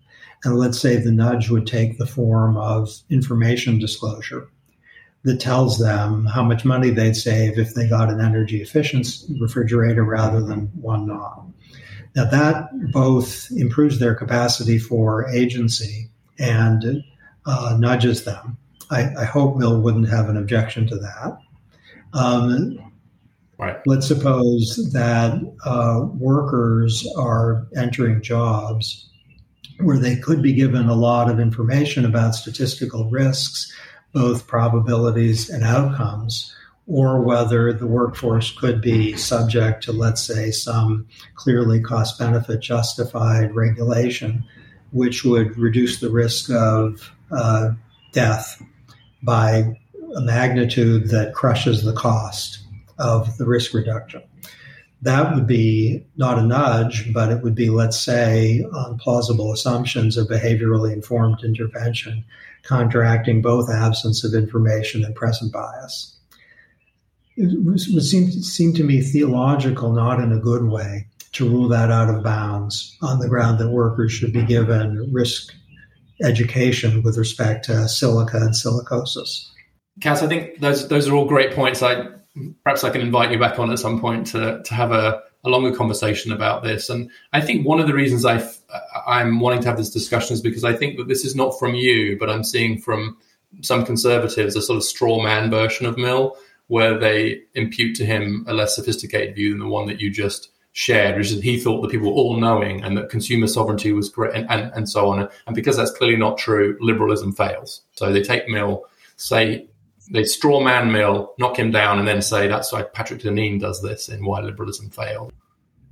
And let's say the nudge would take the form of information disclosure that tells them how much money they'd save if they got an energy efficient refrigerator rather than one not. Now, that both improves their capacity for agency and uh, nudges them. I, I, hope Mill wouldn't have an objection to that. Um, right. Let's suppose that uh, workers are entering jobs where they could be given a lot of information about statistical risks, both probabilities and outcomes, or whether the workforce could be subject to, let's say, some clearly cost benefit justified regulation, which would reduce the risk of uh, death by a magnitude that crushes the cost of the risk reduction. That would be not a nudge, but it would be, let's say, on plausible assumptions of behaviorally informed intervention, contracting both absence of information and present bias. It would seem, seem to me theological, not in a good way, to rule that out of bounds on the ground that workers should be given risk education with respect to silica and silicosis. Cass, I think those those are all great points. I perhaps I can invite you back on at some point to to have a, a longer conversation about this. And I think one of the reasons I I'm wanting to have this discussion is because I think that this is not from you, but I'm seeing from some conservatives a sort of straw man version of Mill, where they impute to him a less sophisticated view than the one that you just shared, which is he thought that people were all knowing and that consumer sovereignty was great and, and, and so on. And because that's clearly not true, liberalism fails. So they take Mill, say they straw man Mill, knock him down, and then say that's why Patrick Deneen does this in Why Liberalism Failed.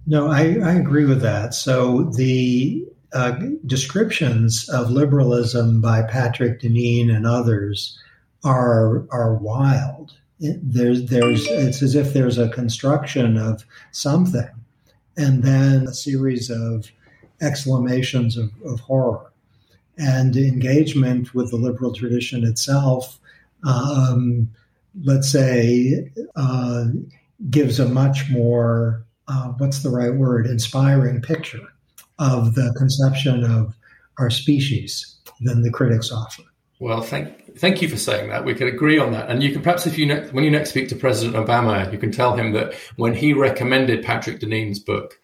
No, I, I agree with that. So the uh, descriptions of liberalism by Patrick Deneen and others are are wild. It, there's there's it's as if there's a construction of something and then a series of exclamations of, of horror and engagement with the liberal tradition itself. Um, let's say uh, gives a much more uh, what's the right word inspiring picture of the conception of our species than the critics offer. Well, thank thank you for saying that. We can agree on that, and you can perhaps, if you ne- when you next speak to President Obama, you can tell him that when he recommended Patrick Deneen's book,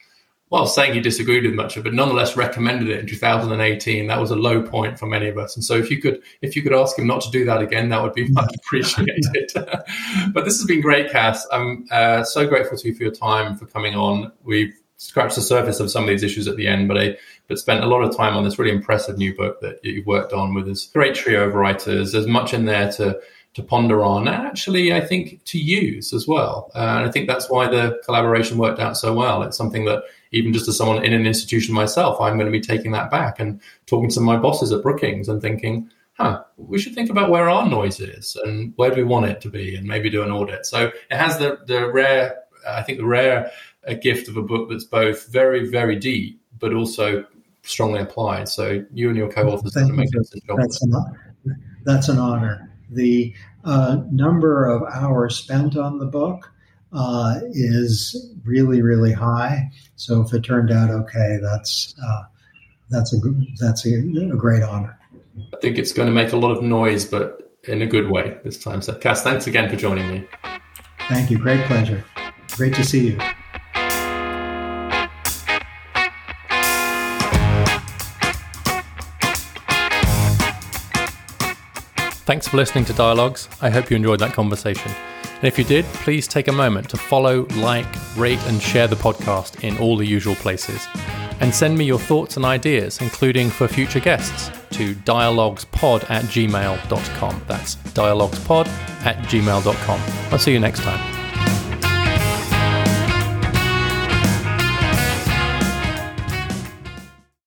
well, saying he disagreed with much of it, but nonetheless recommended it in 2018. That was a low point for many of us, and so if you could if you could ask him not to do that again, that would be much (laughs) appreciated. (laughs) but this has been great, Cass. I'm uh, so grateful to you for your time for coming on. We've scratched the surface of some of these issues at the end, but I but spent a lot of time on this really impressive new book that you've worked on with this great trio of writers. There's much in there to to ponder on, and actually, I think to use as well. Uh, and I think that's why the collaboration worked out so well. It's something that even just as someone in an institution myself, I'm going to be taking that back and talking to my bosses at Brookings and thinking, huh, we should think about where our noise is and where do we want it to be, and maybe do an audit. So it has the the rare, I think, the rare a gift of a book that's both very, very deep, but also strongly applied. So you and your co-authors done a magnificent job. That's an, that's an honor. The uh, number of hours spent on the book uh, is really, really high. So if it turned out okay, that's uh, that's a that's a, a, great honor. I think it's going to make a lot of noise, but in a good way this time. So, Cass, thanks again for joining me. Thank you. Great pleasure. Great to see you. Thanks for listening to Dialogues. I hope you enjoyed that conversation. And if you did, please take a moment to follow, like, rate, and share the podcast in all the usual places. And send me your thoughts and ideas, including for future guests, to dialoguespod at gmail.com. That's dialoguespod at gmail.com. I'll see you next time.